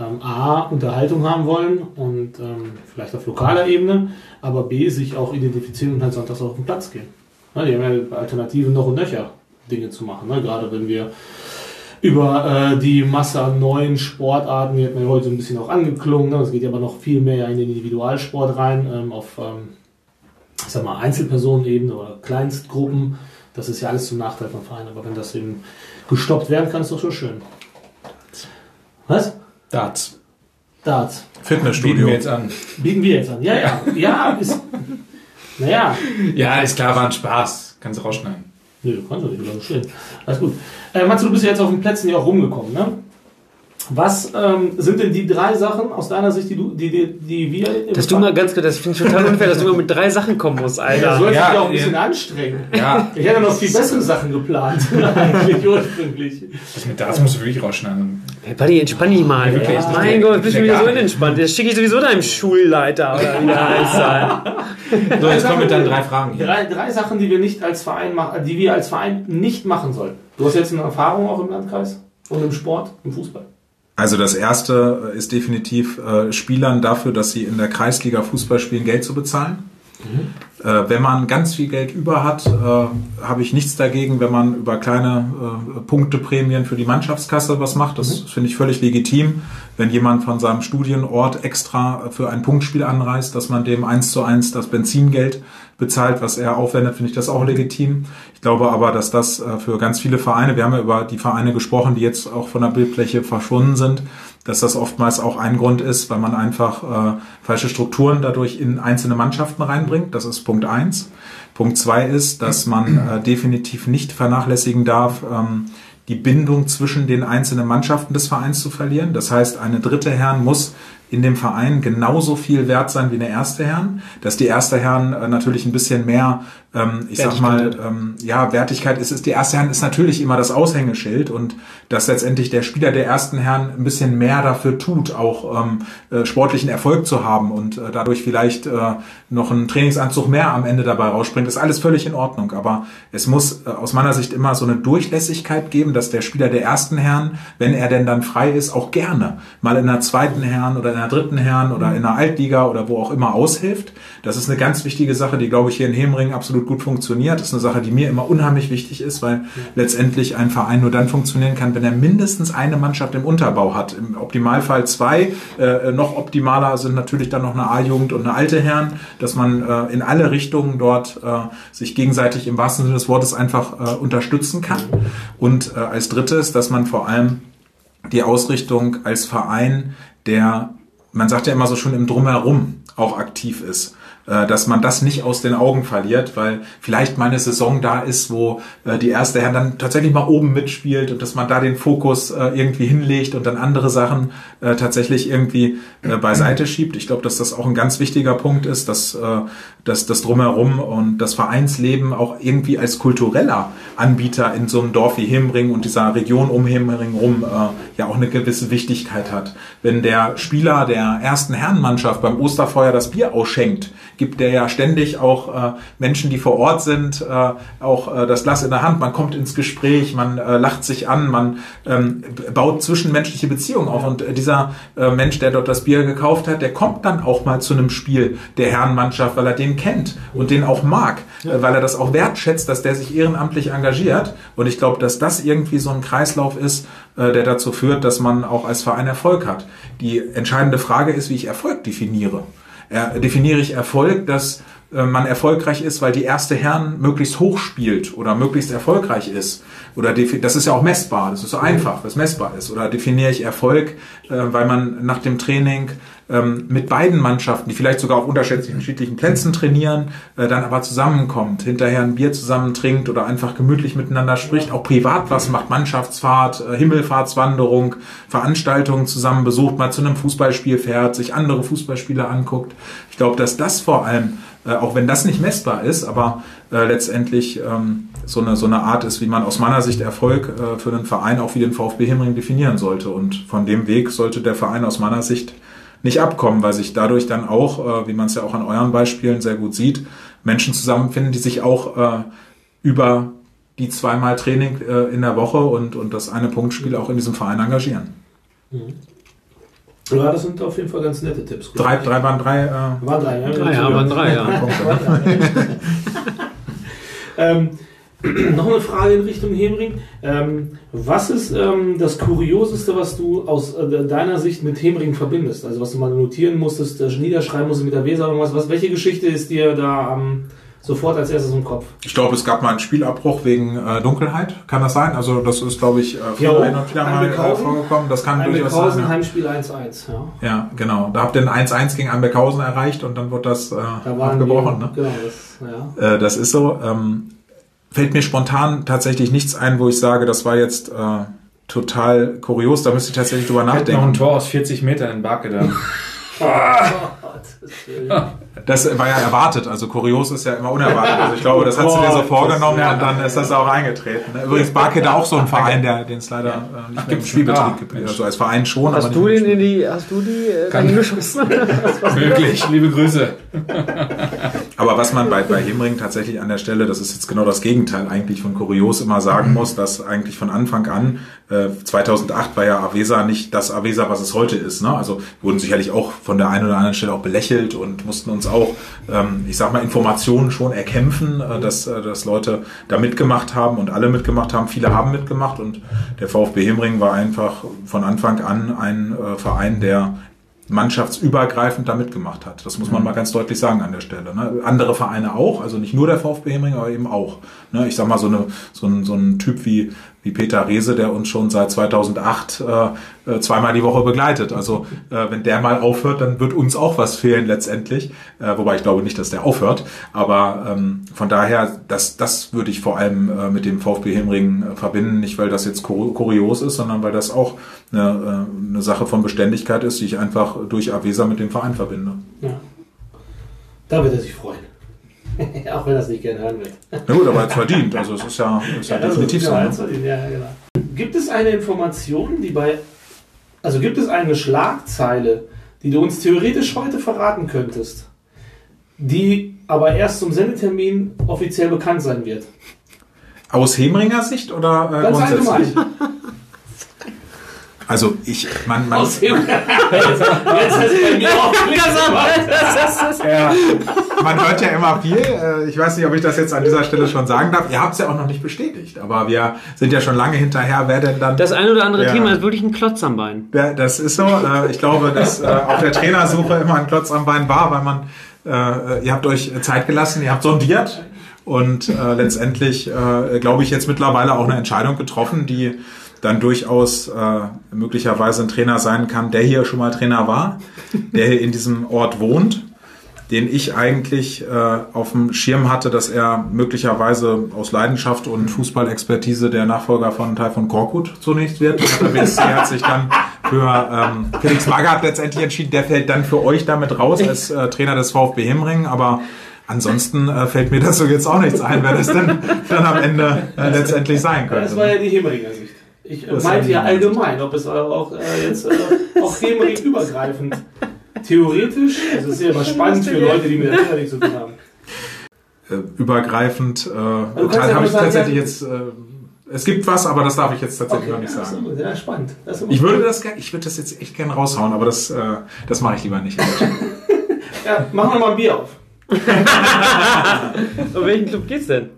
ähm, A, Unterhaltung haben wollen und ähm, vielleicht auf lokaler Ebene, aber B, sich auch identifizieren und halt sonntags auf den Platz gehen. Ja, die haben ja Alternativen noch und nöcher, Dinge zu machen. Ne? Gerade wenn wir über äh, die Masse an neuen Sportarten, die hat man ja heute ein bisschen auch angeklungen, ne? es geht ja aber noch viel mehr in den Individualsport rein, ähm, auf ähm, ich sag mal, Einzelpersonenebene oder Kleinstgruppen. Das ist ja alles zum Nachteil von Vereinen, aber wenn das eben gestoppt werden kann, ist doch schon schön. Was? Darts. Darts. Fitnessstudio. Bieten wir jetzt an. Bieten wir jetzt an. Ja, ja. Ja, ist. Naja. Ja, ist klar, war ein Spaß. Kannst du rausschneiden. Nö, kannst du nicht, stehen. Alles gut. Äh, Matze, du bist ja jetzt auf den Plätzen ja auch rumgekommen, ne? Was ähm, sind denn die drei Sachen aus deiner Sicht, die du, die, die, die wir. Dass du mal ganz kurz, das finde ich total unfair, dass du immer mit drei Sachen kommen musst, Ja, Alter. sollst Ja, dich auch ein bisschen ja. anstrengen. Ja. Ich hätte noch viel bessere Sachen geplant, eigentlich ursprünglich. Das mit Darts musst du wirklich rausschneiden. Hey, Buddy, entspann dich mal. Ja, wirklich. mein Gott, bist du wieder so unentspannt. Das schicke ich sowieso deinem Schulleiter oder wie der heißt. Alter. So, jetzt kommen mit deinen drei Fragen hier. Drei, drei Sachen, die wir nicht als Verein machen, die wir als Verein nicht machen sollten. Du hast jetzt eine Erfahrung auch im Landkreis und im Sport, im Fußball. Also das erste ist definitiv äh, Spielern dafür, dass sie in der Kreisliga Fußball spielen, Geld zu bezahlen. Äh, wenn man ganz viel Geld über hat, äh, habe ich nichts dagegen, wenn man über kleine äh, Punkteprämien für die Mannschaftskasse was macht. Das finde ich völlig legitim. Wenn jemand von seinem Studienort extra für ein Punktspiel anreist, dass man dem eins zu eins das Benzingeld bezahlt, was er aufwendet, finde ich das auch legitim. Ich glaube aber, dass das äh, für ganz viele Vereine, wir haben ja über die Vereine gesprochen, die jetzt auch von der Bildfläche verschwunden sind, dass das oftmals auch ein Grund ist, weil man einfach äh, falsche Strukturen dadurch in einzelne Mannschaften reinbringt. Das ist Punkt eins. Punkt zwei ist, dass man äh, definitiv nicht vernachlässigen darf, ähm, die Bindung zwischen den einzelnen Mannschaften des Vereins zu verlieren. Das heißt, eine dritte Herren muss in dem Verein genauso viel wert sein wie eine erste Herren. Dass die erste Herren äh, natürlich ein bisschen mehr, ähm, ich sag mal, ähm, ja, Wertigkeit ist, ist die erste Herren ist natürlich immer das Aushängeschild und dass letztendlich der Spieler der ersten Herren ein bisschen mehr dafür tut, auch ähm, äh, sportlichen Erfolg zu haben und äh, dadurch vielleicht äh, noch einen Trainingsanzug mehr am Ende dabei rausspringt, ist alles völlig in Ordnung. Aber es muss äh, aus meiner Sicht immer so eine Durchlässigkeit geben, dass der Spieler der ersten Herren, wenn er denn dann frei ist, auch gerne mal in der zweiten Herren oder in der dritten Herren oder in der Altliga oder wo auch immer aushilft. Das ist eine ganz wichtige Sache, die, glaube ich, hier in Hemring absolut gut funktioniert. Das ist eine Sache, die mir immer unheimlich wichtig ist, weil letztendlich ein Verein nur dann funktionieren kann, wenn er mindestens eine Mannschaft im Unterbau hat. Im Optimalfall zwei. Äh, noch optimaler sind natürlich dann noch eine A-Jugend und eine alte Herren, dass man äh, in alle Richtungen dort äh, sich gegenseitig im wahrsten Sinne des Wortes einfach äh, unterstützen kann. Und äh, als drittes, dass man vor allem die Ausrichtung als Verein, der, man sagt ja immer so schon im Drumherum auch aktiv ist dass man das nicht aus den Augen verliert, weil vielleicht mal eine Saison da ist, wo äh, die erste Herren dann tatsächlich mal oben mitspielt und dass man da den Fokus äh, irgendwie hinlegt und dann andere Sachen äh, tatsächlich irgendwie äh, beiseite schiebt. Ich glaube, dass das auch ein ganz wichtiger Punkt ist, dass, äh, dass das drumherum und das Vereinsleben auch irgendwie als kultureller Anbieter in so einem Dorf wie Hemring und dieser Region um Hemring rum äh, ja auch eine gewisse Wichtigkeit hat. Wenn der Spieler der ersten Herrenmannschaft beim Osterfeuer das Bier ausschenkt, gibt der ja ständig auch äh, Menschen, die vor Ort sind, äh, auch äh, das Glas in der Hand. Man kommt ins Gespräch, man äh, lacht sich an, man ähm, baut zwischenmenschliche Beziehungen auf. Und äh, dieser äh, Mensch, der dort das Bier gekauft hat, der kommt dann auch mal zu einem Spiel der Herrenmannschaft, weil er den kennt und den auch mag, äh, weil er das auch wertschätzt, dass der sich ehrenamtlich engagiert. Und ich glaube, dass das irgendwie so ein Kreislauf ist, äh, der dazu führt, dass man auch als Verein Erfolg hat. Die entscheidende Frage ist, wie ich Erfolg definiere. Er, definiere ich Erfolg, dass man erfolgreich ist, weil die erste Herren möglichst hoch spielt oder möglichst erfolgreich ist. Oder das ist ja auch messbar, das ist so einfach, was messbar ist. Oder definiere ich Erfolg, äh, weil man nach dem Training ähm, mit beiden Mannschaften, die vielleicht sogar auf unterschiedlichen Plätzen trainieren, äh, dann aber zusammenkommt, hinterher ein Bier zusammen trinkt oder einfach gemütlich miteinander spricht, auch privat was macht, Mannschaftsfahrt, Himmelfahrtswanderung, Veranstaltungen zusammen besucht, mal zu einem Fußballspiel fährt, sich andere Fußballspiele anguckt. Ich glaube, dass das vor allem äh, auch wenn das nicht messbar ist, aber äh, letztendlich ähm, so, eine, so eine Art ist, wie man aus meiner Sicht Erfolg äh, für einen Verein auch wie den VfB Himmering definieren sollte. Und von dem Weg sollte der Verein aus meiner Sicht nicht abkommen, weil sich dadurch dann auch, äh, wie man es ja auch an euren Beispielen sehr gut sieht, Menschen zusammenfinden, die sich auch äh, über die zweimal Training in der Woche und, und das eine Punktspiel auch in diesem Verein engagieren. Mhm. Ja, das sind auf jeden Fall ganz nette Tipps. Drei, drei waren drei. Äh, waren drei, ja. Drei, ja, waren drei, ja. ähm, noch eine Frage in Richtung Hemring. Ähm, was ist ähm, das Kurioseste, was du aus äh, deiner Sicht mit Hemring verbindest? Also was du mal notieren musstest, äh, niederschreiben musstest mit der Weser oder was? was welche Geschichte ist dir da am ähm, sofort als erstes im Kopf. Ich glaube, es gab mal einen Spielabbruch wegen äh, Dunkelheit. Kann das sein? Also das ist, glaube ich, äh, ja, hin und wieder mal äh, vorgekommen. Das kann durchaus sein. Ja. Heimspiel 1-1. Ja. ja, genau. Da habt ihr ein 1-1 gegen Einbeckhausen erreicht und dann wird das äh, da abgebrochen. Ne? Genau, das, ja. äh, das ist so. Ähm, fällt mir spontan tatsächlich nichts ein, wo ich sage, das war jetzt... Äh, total kurios, da müsste ich tatsächlich drüber nachdenken. noch ein Tor aus 40 Metern in Barke da. Das war ja erwartet, also kurios ist ja immer unerwartet. Also ich glaube, das hat sie dir so vorgenommen und dann ist das auch eingetreten. Ne? Übrigens Barke da auch so ein Verein, der den es leider äh, nicht gibt im Spielbetrieb gibt. Also als Verein schon. Hast du den in die, hast du die äh, reingeschossen? Möglich, liebe Grüße. Aber was man bei, bei Hemring tatsächlich an der Stelle, das ist jetzt genau das Gegenteil eigentlich von kurios immer sagen muss, dass eigentlich von Anfang an, äh, 2008 war ja Avesa nicht das Avesa, was es heute ist. Ne? Also wurden sicherlich auch von der einen oder anderen Stelle auch belächelt und mussten uns auch, ähm, ich sag mal, Informationen schon erkämpfen, äh, dass, äh, dass Leute da mitgemacht haben und alle mitgemacht haben. Viele haben mitgemacht und der VfB Hemring war einfach von Anfang an ein äh, Verein, der mannschaftsübergreifend da mitgemacht hat. Das muss man mhm. mal ganz deutlich sagen an der Stelle. Ne? Andere Vereine auch, also nicht nur der VfB Hemring, aber eben auch. Ne? Ich sag mal, so, eine, so, ein, so ein Typ wie, wie Peter Rehse, der uns schon seit 2008 äh, äh, zweimal die Woche begleitet. Also äh, wenn der mal aufhört, dann wird uns auch was fehlen letztendlich. Äh, wobei ich glaube nicht, dass der aufhört. Aber ähm, von daher, das, das würde ich vor allem äh, mit dem VfB Hemring äh, verbinden. Nicht, weil das jetzt kur kurios ist, sondern weil das auch eine, äh, eine Sache von Beständigkeit ist, die ich einfach durch Avesa mit dem Verein verbinde. Ja. Da wird er sich freuen. Auch wenn er es nicht gerne hören will. Na gut, aber er hat verdient. Also es ist ja, ist ja, ja definitiv so. Ne? Ja, genau. Gibt es eine Information, die bei, also gibt es eine Schlagzeile, die du uns theoretisch heute verraten könntest, die aber erst zum Sendetermin offiziell bekannt sein wird? Aus Hemringer Sicht oder äh, Ganz grundsätzlich? Allgemein. Also ich, man, man, jetzt, jetzt ist bei mir auch ja, Man hört ja immer viel. Äh, ich weiß nicht, ob ich das jetzt an dieser Stelle schon sagen darf. Ihr habt es ja auch noch nicht bestätigt, aber wir sind ja schon lange hinterher. Wer denn dann? Das ein oder andere wer, Thema ist wirklich ein Klotz am Bein. Wer, das ist so. Äh, ich glaube, dass äh, auf der Trainersuche immer ein Klotz am Bein war, weil man, ihr habt euch Zeit gelassen, ihr habt sondiert und letztendlich, glaube ich, jetzt mittlerweile auch eine Entscheidung getroffen, die dann durchaus äh, möglicherweise ein Trainer sein kann, der hier schon mal Trainer war, der hier in diesem Ort wohnt, den ich eigentlich äh, auf dem Schirm hatte, dass er möglicherweise aus Leidenschaft und Fußballexpertise der Nachfolger von Taifun Korkut zunächst wird. Der BSC hat sich dann für ähm, Felix Magath letztendlich entschieden, der fällt dann für euch damit raus als äh, Trainer des VfB Himmring, aber Ansonsten äh, fällt mir das so jetzt auch nichts ein, wer das denn dann am Ende äh, letztendlich sein könnte. Das war ja die Himmringer Sicht. Ich das meinte ja allgemein, ob es auch äh, jetzt äh, auch themenübergreifend. Theoretisch, also es ist ja immer spannend für Leute, die mit der Thematik zu tun haben. Äh, übergreifend, äh, ja habe ich tatsächlich ja, jetzt. Äh, es gibt was, aber das darf ich jetzt tatsächlich okay, noch nicht sagen. Ja, spannend. ich würde das, ich würde das jetzt echt gerne raushauen, aber das, äh, das mache ich lieber nicht. ja, machen wir mal ein Bier auf. um welchen Club geht's denn?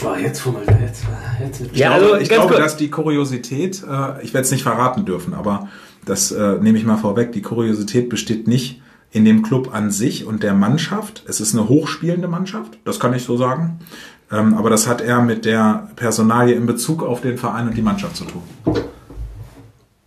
Boah, jetzt fummelt er. Jetzt, jetzt ich ja, glaube, also, ich glaube dass die Kuriosität, äh, ich werde es nicht verraten dürfen, aber das äh, nehme ich mal vorweg, die Kuriosität besteht nicht in dem Club an sich und der Mannschaft. Es ist eine hochspielende Mannschaft, das kann ich so sagen. Ähm, aber das hat eher mit der Personalie in Bezug auf den Verein und die Mannschaft zu tun.